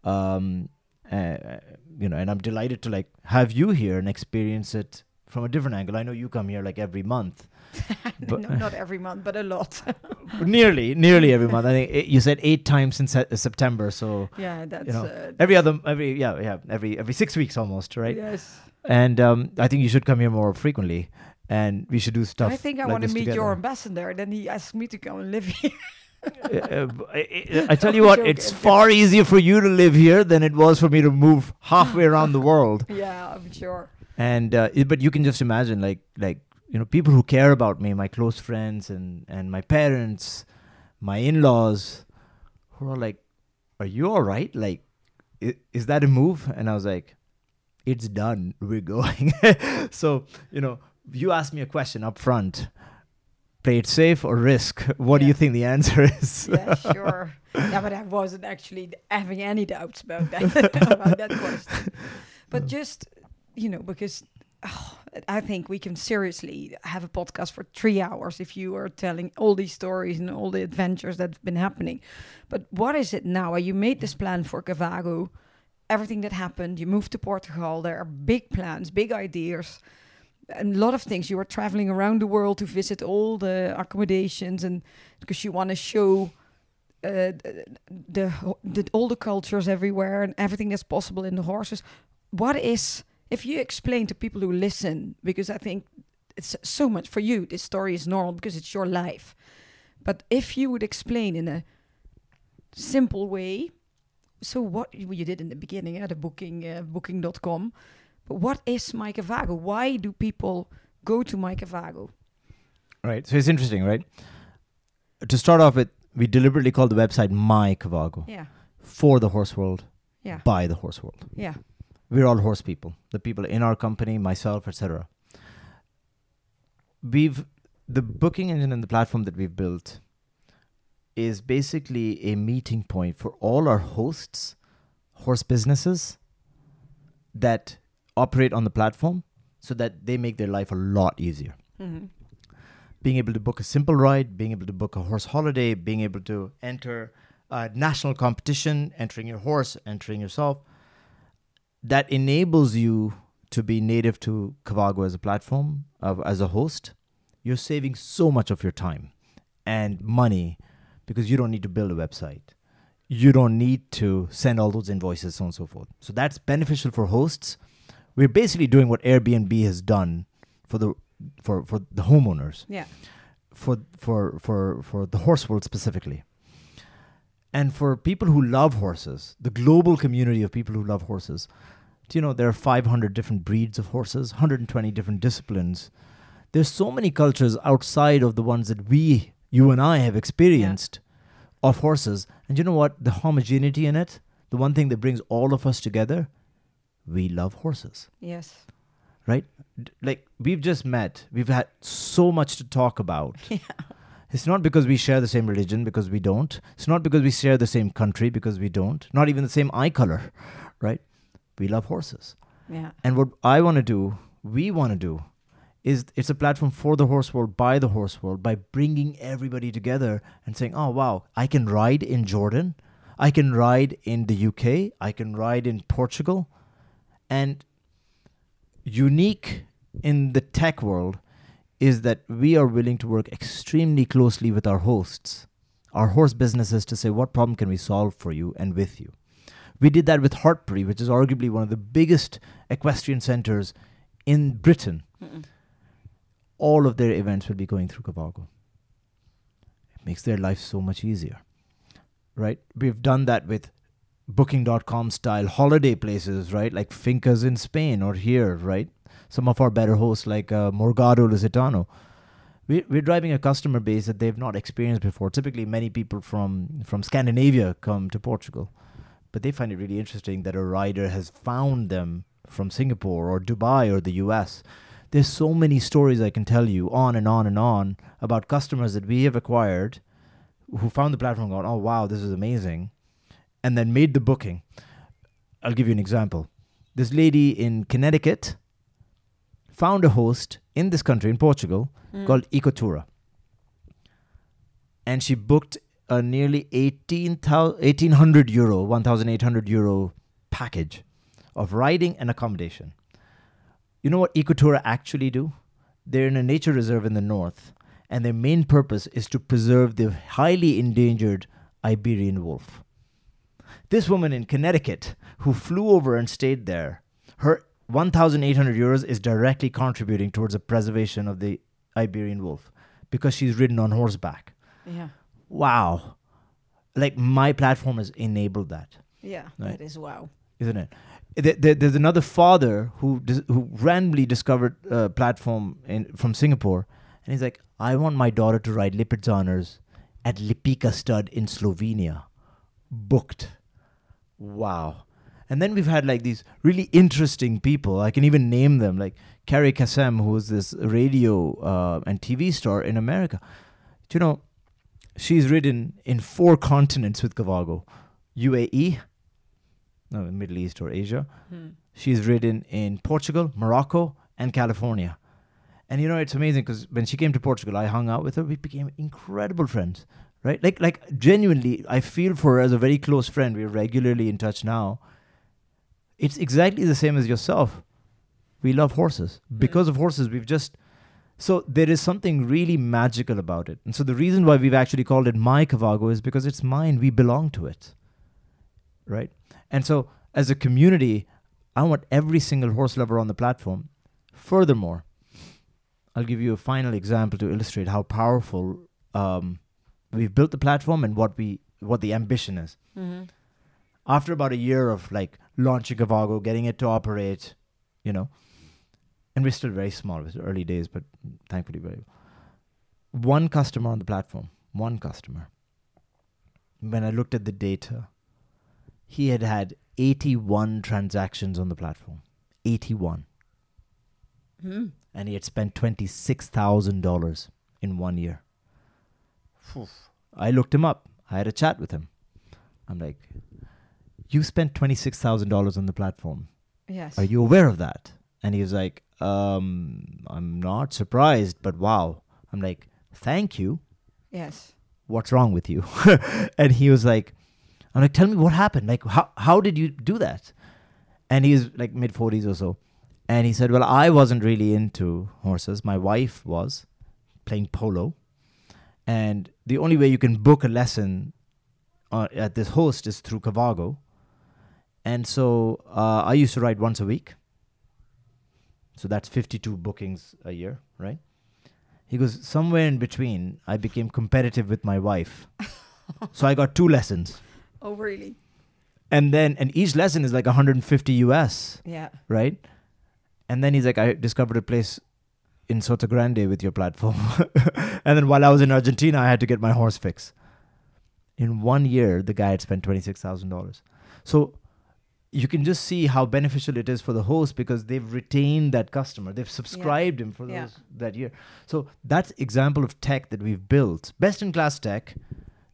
Um, uh, you know, and I'm delighted to like have you here and experience it from a different angle. I know you come here like every month, no, not every month, but a lot. nearly, nearly every month. I think it, you said eight times in se- September, so yeah, that's know, uh, every other, every yeah, yeah, every every six weeks almost, right? Yes. and um, I think you should come here more frequently, and we should do stuff. I think I like want to meet your ambassador. Then he asked me to come and live here. Uh, uh, I, I tell you what, it's far easier for you to live here than it was for me to move halfway around the world. yeah, I'm sure. And uh, it- but you can just imagine, like like you know, people who care about me, my close friends, and and my parents, my in-laws, who are like, "Are you all right? Like, is, is that a move?" And I was like, "It's done. We're going." so you know, you asked me a question up front. Play it safe or risk? What do you think the answer is? Yeah, sure. yeah, but I wasn't actually having any doubts about that about that question. But just you know, because oh, I think we can seriously have a podcast for three hours if you are telling all these stories and all the adventures that've been happening. But what is it now? You made this plan for Cavago, everything that happened. You moved to Portugal. There are big plans, big ideas. A lot of things. You were traveling around the world to visit all the accommodations, and because you want to show uh, the, the all the cultures everywhere and everything that's possible in the horses. What is if you explain to people who listen because I think it's so much for you. This story is normal because it's your life. But if you would explain in a simple way, so what you did in the beginning at the booking uh, booking.com, but what is My Cavago? Why do people go to My Cavago? Right. So it's interesting, right? To start off with, we deliberately called the website My Cavago Yeah, for the horse world, yeah, by the horse world. yeah, We're all horse people. The people in our company, myself, etc. We've the booking engine and the platform that we've built is basically a meeting point for all our hosts, horse businesses that operate on the platform so that they make their life a lot easier. hmm being able to book a simple ride, being able to book a horse holiday, being able to enter a national competition, entering your horse, entering yourself, that enables you to be native to Cavago as a platform, of, as a host. You're saving so much of your time and money because you don't need to build a website. You don't need to send all those invoices, so on and so forth. So that's beneficial for hosts. We're basically doing what Airbnb has done for the for, for the homeowners. Yeah, for for for for the horse world specifically. And for people who love horses the global community of people who love horses do you know there are 500 different breeds of horses 120 different disciplines. There's so many cultures outside of the ones that we you and i have experienced of horses. And you know what? The homogeneity in it the one thing that brings all of us together we love horses yes, right? D- Like we've just met, we've had so much to talk about. Yeah. It's not because we share the same religion, because we don't. It's not because we share the same country, because we don't. Not even the same eye color, right? We love horses. yeah, And what I want to do, we want to do, is it's a platform for the horse world, by the horse world, by bringing everybody together and saying, oh, wow, I can ride in Jordan. I can ride in the UK. I can ride in Portugal. And unique in the tech world is that we are willing to work extremely closely with our hosts, our horse businesses, to say, what problem can we solve for you and with you? We did that with Hartpury, which is arguably one of the biggest equestrian centers in Britain. Mm-mm. All of their events will be going through Cavago. It makes their life so much easier. Right? We've done that with booking.com style holiday places, right? Like Fincas in Spain or here, right? Some of our better hosts like uh, Morgado Lusitano. We, we're driving a customer base that they've not experienced before. Typically, many people from, from Scandinavia come to Portugal, but they find it really interesting that a rider has found them from Singapore or Dubai or the US. There's so many stories I can tell you on and on and on about customers that we have acquired who found the platform going, oh wow, this is amazing, and then made the booking. I'll give you an example. This lady in Connecticut found a host in this country in Portugal Mm. called Ecotura, and she booked a nearly 18,000 1800 euro, 1,800 euro package of riding and accommodation. You know what Ecotura actually do? They're in a nature reserve in the north, and their main purpose is to preserve the highly endangered Iberian wolf. This woman in Connecticut who flew over and stayed there, her 1,800 euros is directly contributing towards the preservation of the Iberian wolf because she's ridden on horseback. Yeah. Wow. Like my platform has enabled that Yeah. Right. That is wow. isn't it? There, there- there's another father who dis- who randomly discovered a platform in from Singapore, and he's like, I want my daughter to ride Lipizzaner's at Lipica Stud in Slovenia, booked. Wow. And then we've had like these really interesting people. I can even name them, like Carrie Kassem, who is this radio uh, and TV star in America. Do you know, she's ridden in four continents with Cavago, UAE, no, Middle East or Asia. Hmm. She's ridden in Portugal, Morocco, and California. And you know, it's amazing because when she came to Portugal, I hung out with her. We became incredible friends, right? Like, like genuinely, I feel for her as a very close friend. We're regularly in touch now. It's exactly the same as yourself. We love horses. Because of horses, we've just so there is something really magical about it. And so the reason why we've actually called it my Cavago is because it's mine. We belong to it. Right? And so as a community, I want every single horse lover on the platform. Furthermore, I'll give you a final example to illustrate how powerful um, we've built the platform and what we what the ambition is. Mm-hmm. After about a year of like launching Cavago, getting it to operate, you know, and we're still very small. It's early days, but thankfully very. One customer on the platform, one customer. When I looked at the data, he had had 81 transactions on the platform. 81. Hmm. And he had spent $26,000 in one year. Phew. I looked him up. I had a chat with him. I'm like, You spent $26,000 on the platform. Yes. Are you aware of that? And he was like, um, I'm not surprised, but wow. I'm like, Thank you. Yes. What's wrong with you? and he was like, I'm like, Tell me what happened. Like, how, how did you do that? And he's like mid 40s or so. And he said, Well, I wasn't really into horses. My wife was playing polo. And the only way you can book a lesson uh, at this host is through Cavago. And so uh, I used to ride once a week. So that's 52 bookings a year, right? He goes, Somewhere in between, I became competitive with my wife. so I got two lessons. Oh, really? And then, and each lesson is like 150 US Yeah. right? And then he's like, I discovered a place in Sotogrande with your platform. and then while I was in Argentina, I had to get my horse fix. In one year, the guy had spent $26,000. So you can just see how beneficial it is for the host because they've retained that customer. They've subscribed him for those Yeah. that year. So that's example of tech that we've built, best in class tech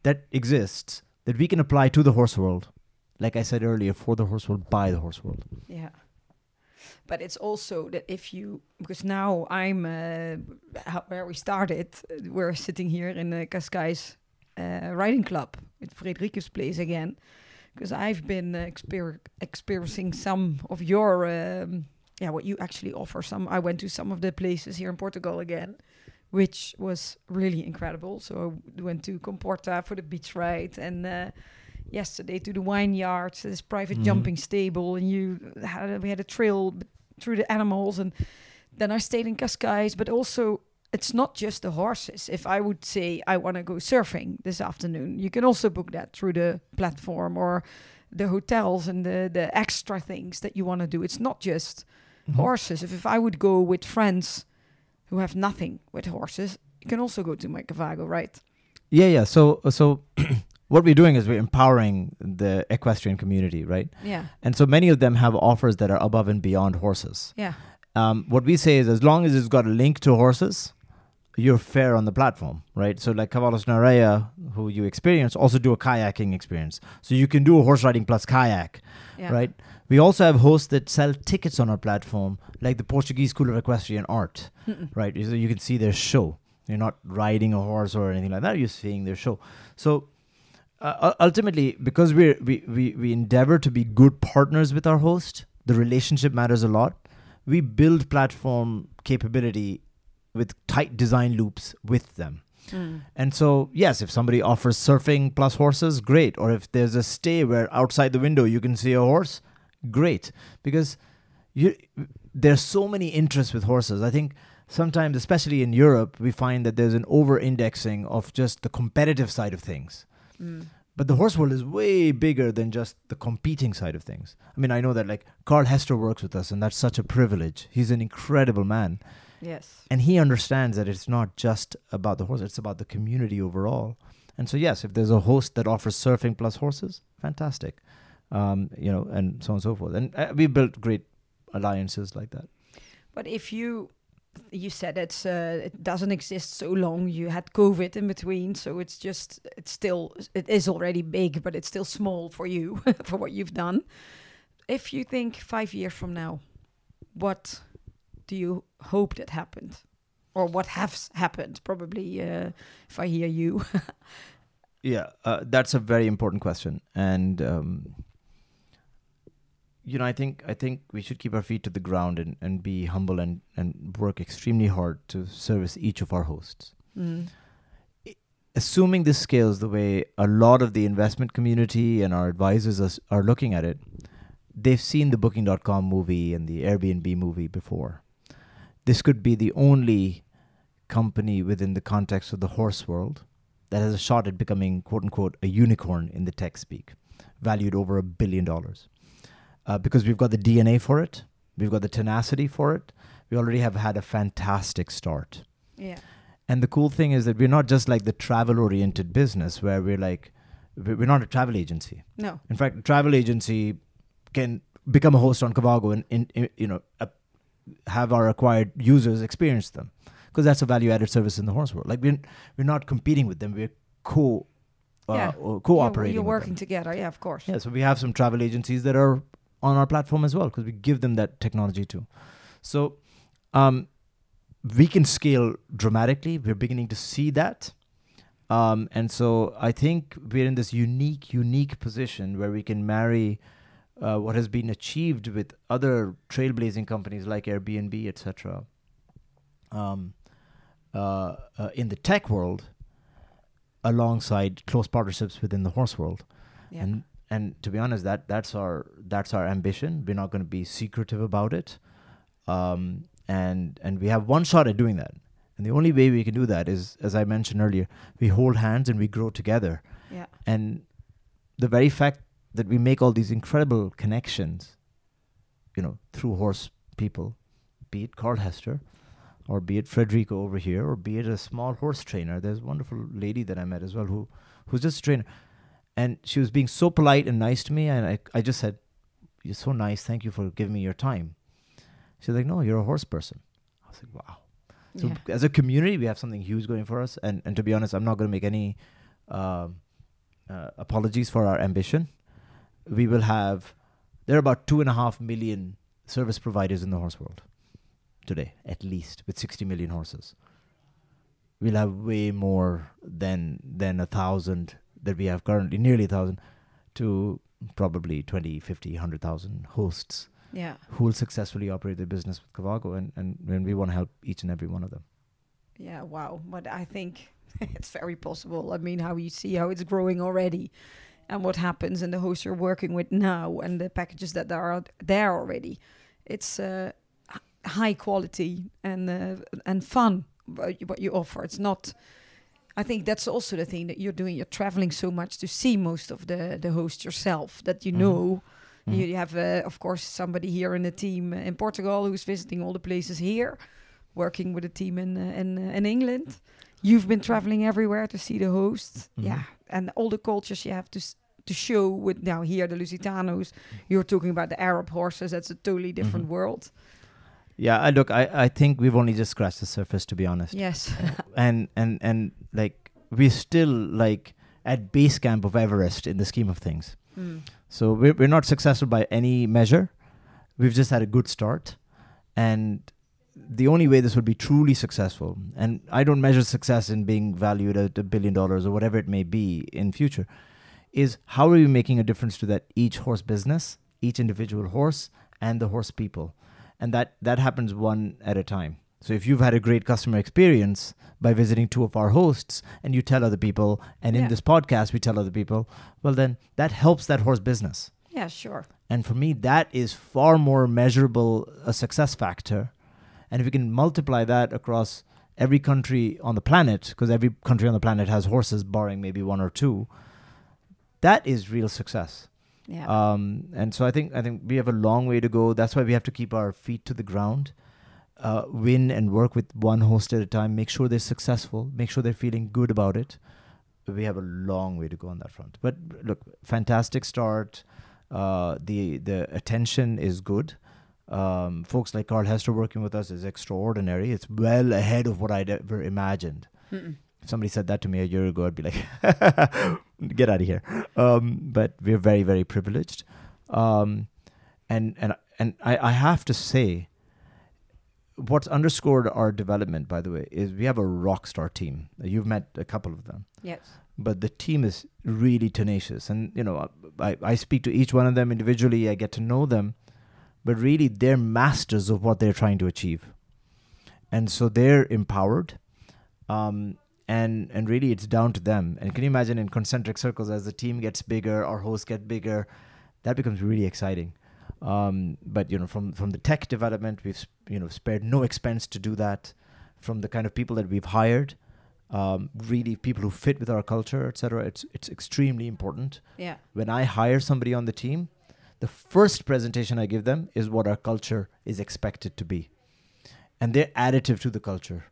that exists that we can apply to the horse world. Like I said earlier, for the horse world, by the horse world. Yeah. But it's also that if you, because now I'm uh, where we started, uh, we're sitting here in the Cascais uh, Riding Club at Frederikus Place again, because I've been uh, exper- experiencing some of your, um, yeah, what you actually offer. Some I went to some of the places here in Portugal again, which was really incredible. So I went to Comporta for the beach ride and. Uh, yesterday to the wine yards, this private Mhm. jumping stable, and you had we had a trail through the animals, and then I stayed in Cascais. But also, it's not just the horses. If I would say I want to go surfing this afternoon, you can also book that through the platform or the hotels and the the extra things that you want to do. It's not just Mm-hmm. horses. If if I would go with friends who have nothing with horses, you can also go to my Cavago, right? Yeah, yeah. So, so what we're doing is we're empowering the equestrian community, right? Yeah, And so many of them have offers that are above and beyond horses. yeah, Um, what we say is, as long as it's got a link to horses, you're fair on the platform, right? So like Cavalos na Areia, who you experience, also do a kayaking experience. So you can do a horse riding plus kayak, Yeah. right? We also have hosts that sell tickets on our platform, like the Portuguese School of Equestrian Art, right? So you can see their show. You're not riding a horse or anything like that. You're seeing their show. So uh, ultimately, because we're, we we we endeavor to be good partners with our host, the relationship matters a lot. We build platform capability with tight design loops with them. Mm. And so, yes, if somebody offers surfing plus horses, great. Or if there's a stay where outside the window you can see a horse, great. Because you, there's so many interests with horses. I think sometimes, especially in Europe, we find that there's an over indexing of just the competitive side of things. Mm. But the horse world is way bigger than just the competing side of things. I mean, I know that like Carl Hester works with us, and that's such a privilege. He's an incredible man Yes. and he understands that it's not just about the horse it's about the community overall and so yes if there's a host that offers surfing plus horses fantastic um, you know and so on and so forth and uh, we built great alliances like that But if you you said it's uh, it doesn't exist so long, you had COVID in between, so it's just it's still it is already big, but it's still small for you for what you've done. If you think five years from now, what do you hope that happened, or what has happened? Probably, uh, if I hear you, yeah uh, that's a very important question and um, you know i think i think we should keep our feet to the ground and, and be humble and, and work extremely hard to service each of our hosts mm. assuming this scales the way a lot of the investment community and our advisors are, are looking at it, they've seen the Booking.com movie and the Airbnb movie before. This could be the only company within the context of the horse world that has a shot at becoming, quote unquote, a unicorn in the tech speak, valued over a billion dollars. Uh, because we've got the DNA for it, we've got the tenacity for it, we already have had a fantastic start. yeah, And the cool thing is that we're not just like the travel oriented business where we're like, we- we're not a travel agency. no, In fact, a travel agency can become a host on Cavago and, in, in- you know, uh, have our acquired users experience them because that's a value added service in the horse world. Like we're, we're not competing with them. We're co, uh, Yeah. or You're, you're working together. Yeah, of course. Yeah, so we have some travel agencies that are on our platform as well because we give them that technology too. So um, we can scale dramatically. We're beginning to see that. Um, and so I think we're in this unique, unique position where we can marry uh, what has been achieved with other trailblazing companies like Airbnb, etc. Um, uh, uh, in the tech world, alongside close partnerships within the horse world Yeah. and and to be honest that that's our that's our ambition. We're not going to be secretive about it. Um and and we have one shot at doing that. And the only way we can do that is as i mentioned earlier we hold hands and we grow together. Yeah, and the very fact that we make all these incredible connections you know through horse people be it carl hester or be it frederico over here or be it a small horse trainer. There's a wonderful lady that i met as well who who's just a trainer and she was being so polite and nice to me and i, I just said you're so nice thank you for giving me your time she's like no you're a horse person i was like wow so yeah. as a community, we have something huge going for us. And and to be honest, I'm not going to make any um, uh, apologies for our ambition. We will have there are about two and a half million service providers in the horse world today, at least with 60 million horses. We'll have way more than than a thousand that we have currently, nearly a thousand, to probably 20, 50, 100,000 hosts yeah. who will successfully operate their business with Cavago, and, and, and we want to help each and every one of them. Yeah, wow. But I think it's very possible. I mean, how you see how it's growing already and what happens and the hosts you're working with now and the packages that are there already. It's uh, high quality and uh, and fun what you offer. It's not. I think that's also the thing that you're doing. You're traveling so much to see most of the the hosts yourself that you Mhm. know. Mhm. You, you have, uh, of course, somebody here in the team uh, in Portugal who's visiting all the places here, working with a team in uh, in, uh, in England. You've been traveling everywhere to see the hosts, Mhm. yeah, and all the cultures you have to s- to show. With now here the Lusitanos, you're talking about the Arab horses. That's a totally different Mhm. world. Yeah, I look, I, I think we've only just scratched the surface, to be honest. Yes. And and and like we're still like at base camp of Everest in the scheme of things. Mm. So we're we're not successful by any measure. We've just had a good start, and the only way this would be truly successful, and I don't measure success in being valued at a billion dollars or whatever it may be in future, is how are we making a difference to that each horse business, each individual horse, and the horse people, and that that happens one at a time. So if you've had a great customer experience by visiting two of our hosts and you tell other people, and in Yeah. this podcast we tell other people, well then that helps that horse business. Yeah, sure. And for me, that is far more measurable a success factor. And if we can multiply that across every country on the planet, because every country on the planet has horses, barring maybe one or two, that is real success. Yeah. Um, and so I think I think we have a long way to go. That's why we have to keep our feet to the ground, uh, win and work with one host at a time. Make sure they're successful. Make sure they're feeling good about it. We have a long way to go on that front. But look, fantastic start. Uh, the the attention is good. Um, folks like Carl Hester working with us is extraordinary. It's well ahead of what I'd ever imagined Mm-mm. If somebody said that to me a year ago, I'd be like, "Get out of here." Um, but we're very, very privileged, um, and and and I, I have to say, what's underscored our development, by the way, is we have a rock star team. You've met a couple of them, Yes. but the team is really tenacious, and you know, I I speak to each one of them individually. I get to know them, but really, they're masters of what they're trying to achieve, and so they're empowered um, and and really it's down to them. And can you imagine in concentric circles as the team gets bigger, our hosts get bigger, that becomes really exciting. Um, but you know, from from the tech development, we've you know spared no expense to do that. From the kind of people that we've hired, um, really people who fit with our culture, etc. It's it's extremely important. Yeah. When I hire somebody on the team, the first presentation I give them is what our culture is expected to be, and they're additive to the culture.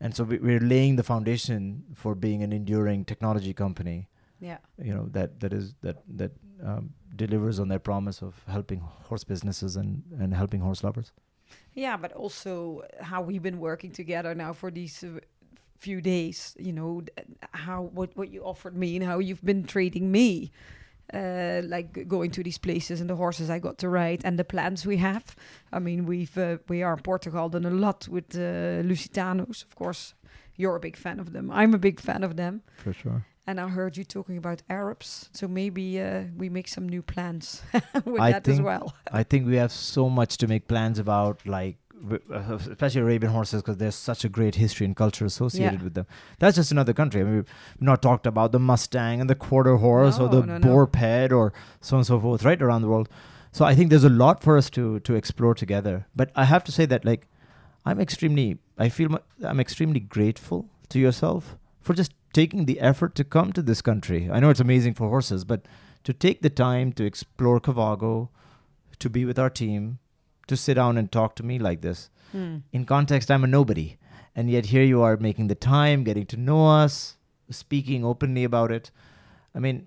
And so we, we're laying the foundation for being an enduring technology company, Yeah. you know, that that is that that um, delivers on their promise of helping horse businesses and and helping horse lovers. Yeah, but also how we've been working together now for these uh, few days. You know, how what what you offered me and how you've been treating me. Uh, like going to these places and the horses I got to ride and the plans we have. I mean, we've uh, we are in Portugal done a lot with uh, Lusitanos. Of course, you're a big fan of them. I'm a big fan of them. For sure. And I heard you talking about Arabs, so maybe uh, we make some new plans with I that as well. I think we have so much to make plans about, like Uh, especially Arabian horses, because there's such a great history and culture associated Yeah. with them. That's just another country. I mean, we've not talked about the Mustang and the quarter horse or the no, no. Boerperd or so on and so forth, right around the world. So I think there's a lot for us to to explore together. But I have to say that, like, I'm extremely, I feel I'm extremely grateful to yourself for just taking the effort to come to this country. I know it's amazing for horses, but to take the time to explore Cavago, to be with our team, to sit down and talk to me like this. Hmm. In context, I'm a nobody. And yet here you are making the time, getting to know us, speaking openly about it. I mean,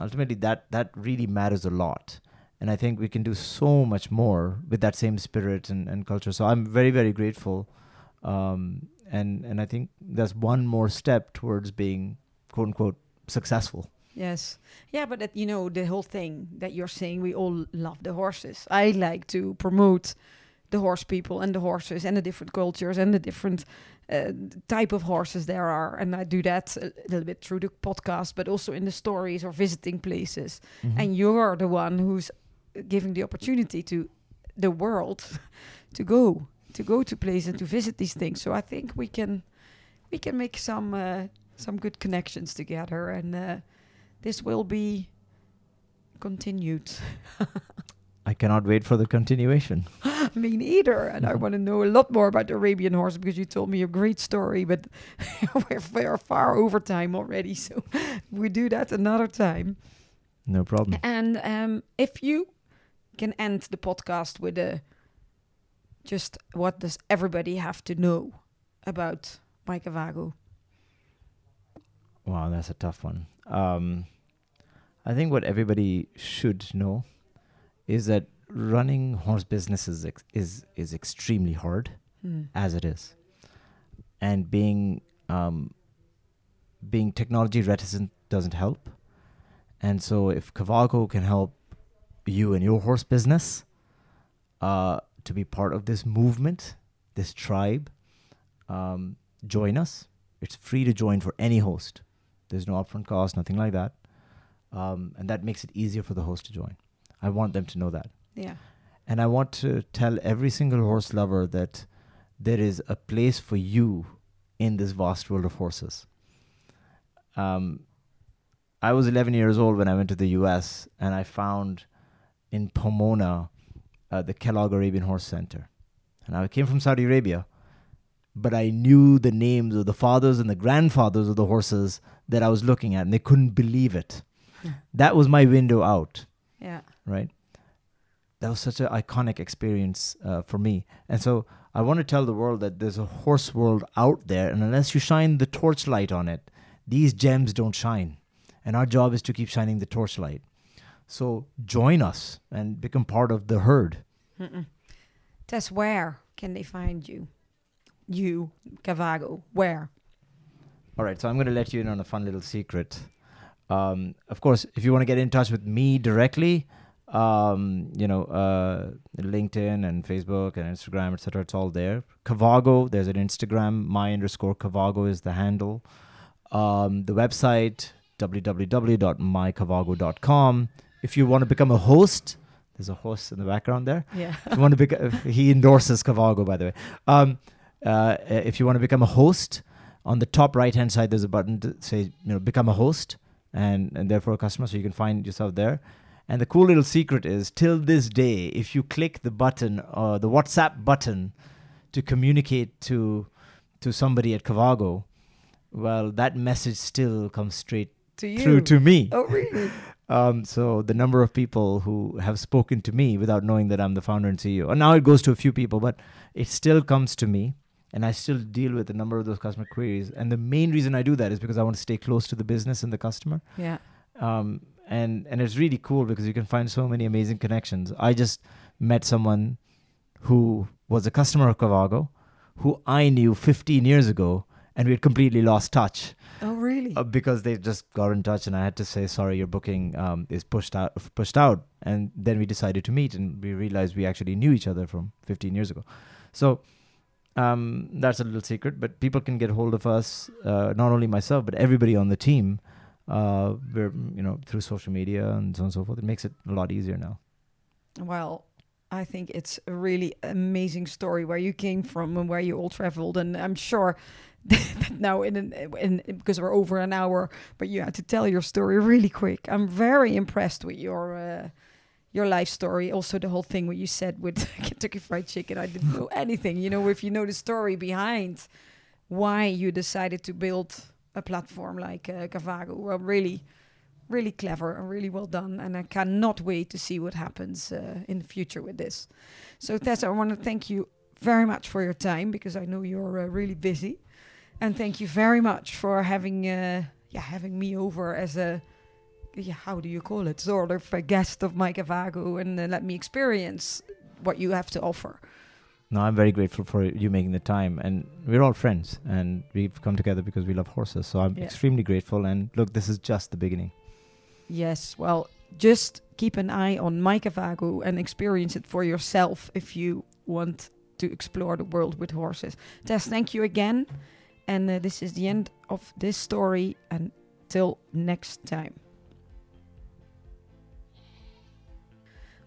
ultimately that that really matters a lot. And I think we can do so much more with that same spirit and, and culture. So I'm very, very grateful. Um, and and I think that's one more step towards being quote unquote successful. Yes. Yeah, but that, you know, the whole thing that you're saying, we all love the horses. I like to promote the horse people and the horses and the different cultures and the different uh, type of horses there are. And I do that a little bit through the podcast, but also in the stories or visiting places. And you're the one who's giving the opportunity to the world to go to go to places and to visit these things. So I think we can we can make some uh, some good connections together, and uh, this will be continued. I cannot wait for the continuation. Me neither, and I Mhm. want to know a lot more about the Arabian horse because you told me a great story, but we're, we're far over time already, so we do that another time. No problem. And um, if you can end the podcast with a just what does everybody have to know about My Cavago? Wow, that's a tough one. Um, I think what everybody should know is that running horse businesses ex- is is extremely hard Hmm. as it is, and being um, being technology reticent doesn't help. And so, if Cavago can help you and your horse business uh, to be part of this movement, this tribe, um, join us. It's free to join for any host. There's no upfront cost, nothing like that, um, and that makes it easier for the host to join. I want them to know that. Yeah. And I want to tell every single horse lover that there is a place for you in this vast world of horses. Um, I was 11 years old when I went to the US and I found in Pomona uh, the Kellogg Arabian Horse Center. And I came from Saudi Arabia, but I knew the names of the fathers and the grandfathers of the horses that I was looking at, and they couldn't believe it. That was my window out Yeah. right? That was such an iconic experience uh, for me. And so I want to tell the world that there's a horse world out there, and unless you shine the torchlight on it, these gems don't shine. And our job is to keep shining the torchlight. So join us and become part of the herd. Mm-mm. Tauseef, where can they find you? You, Cavago, where? All right, so I'm going to let you in on a fun little secret. Um, of course, if you want to get in touch with me directly, um, you know, uh, LinkedIn and Facebook and Instagram, etc. It's all there. Cavago, there's an Instagram. My underscore Cavago is the handle. Um, the website www.mycavago.com. If you want to become a host, there's a host in the background there Yeah. if you want to become, he endorses Cavago, by the way. Um, uh, if you want to become a host, on the top right hand side, there's a button to say, you know, become a host and, and therefore a customer. So you can find yourself there. And the cool little secret is till this day, if you click the button, uh, the WhatsApp button to communicate to, to somebody at Cavago, well, that message still comes straight to you. through to me. Oh, really? Um, so the number of people who have spoken to me without knowing that I'm the founder and CEO, and now it goes to a few people, but it still comes to me, and I still deal with a number of those customer queries. And the main reason I do that is because I want to stay close to the business and the customer. yeah. Um, and and it's really cool because you can find so many amazing connections. I just met someone who was a customer of Cavago, who I knew 15 years ago, and we had completely lost touch Oh, really? uh, because they just got in touch and I had to say sorry your booking um, is pushed out pushed out and then we decided to meet and we realized we actually knew each other from 15 years ago so um, that's a little secret but people can get hold of us uh, not only myself but everybody on the team uh, we're you know through social media and so on and so forth it makes it a lot easier now Well, I think it's a really amazing story where you came from and where you all traveled, and I'm sure that now in, an, in because we're over an hour, but you had to tell your story really quick. I'm very impressed with your uh, your life story. Also, the whole thing what you said with Kentucky Fried Chicken, I didn't know anything. You know, if you know the story behind why you decided to build a platform like uh, Cavago, well, really really clever and really well done. And I cannot wait to see what happens uh, in the future with this. So, Tauseef, I want to thank you very much for your time because I know you're uh, really busy. And thank you very much for having uh, yeah having me over as a yeah how do you call it sort of a guest of My Cavago and uh, let me experience what you have to offer. no I'm very grateful for you making the time and we're all friends and we've come together because we love horses so I'm Yeah. extremely grateful and look this is just the beginning Yes, well, just keep an eye on My Cavago and experience it for yourself if you want to explore the world with horses. Tauseef, thank you again. And uh, this is the end of this story. Until next time.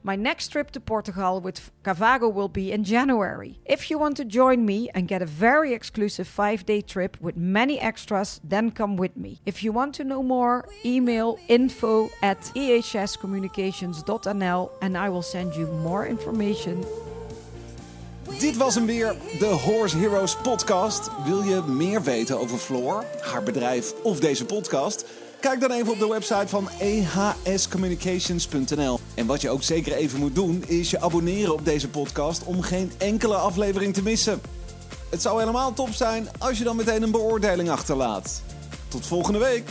My next trip to Portugal with Cavago will be in January. If you want to join me and get a very exclusive five day trip with many extras, then come with me. If you want to know more, email info at ehscommunications.nl and I will send you more information. Dit was hem weer, de Horse Heroes podcast. Wil je meer weten over Floor, haar bedrijf of deze podcast? Kijk dan even op de website van ehscommunications.nl. En wat je ook zeker even moet doen, is je abonneren op deze podcast om geen enkele aflevering te missen. Het zou helemaal top zijn als je dan meteen een beoordeling achterlaat. Tot volgende week!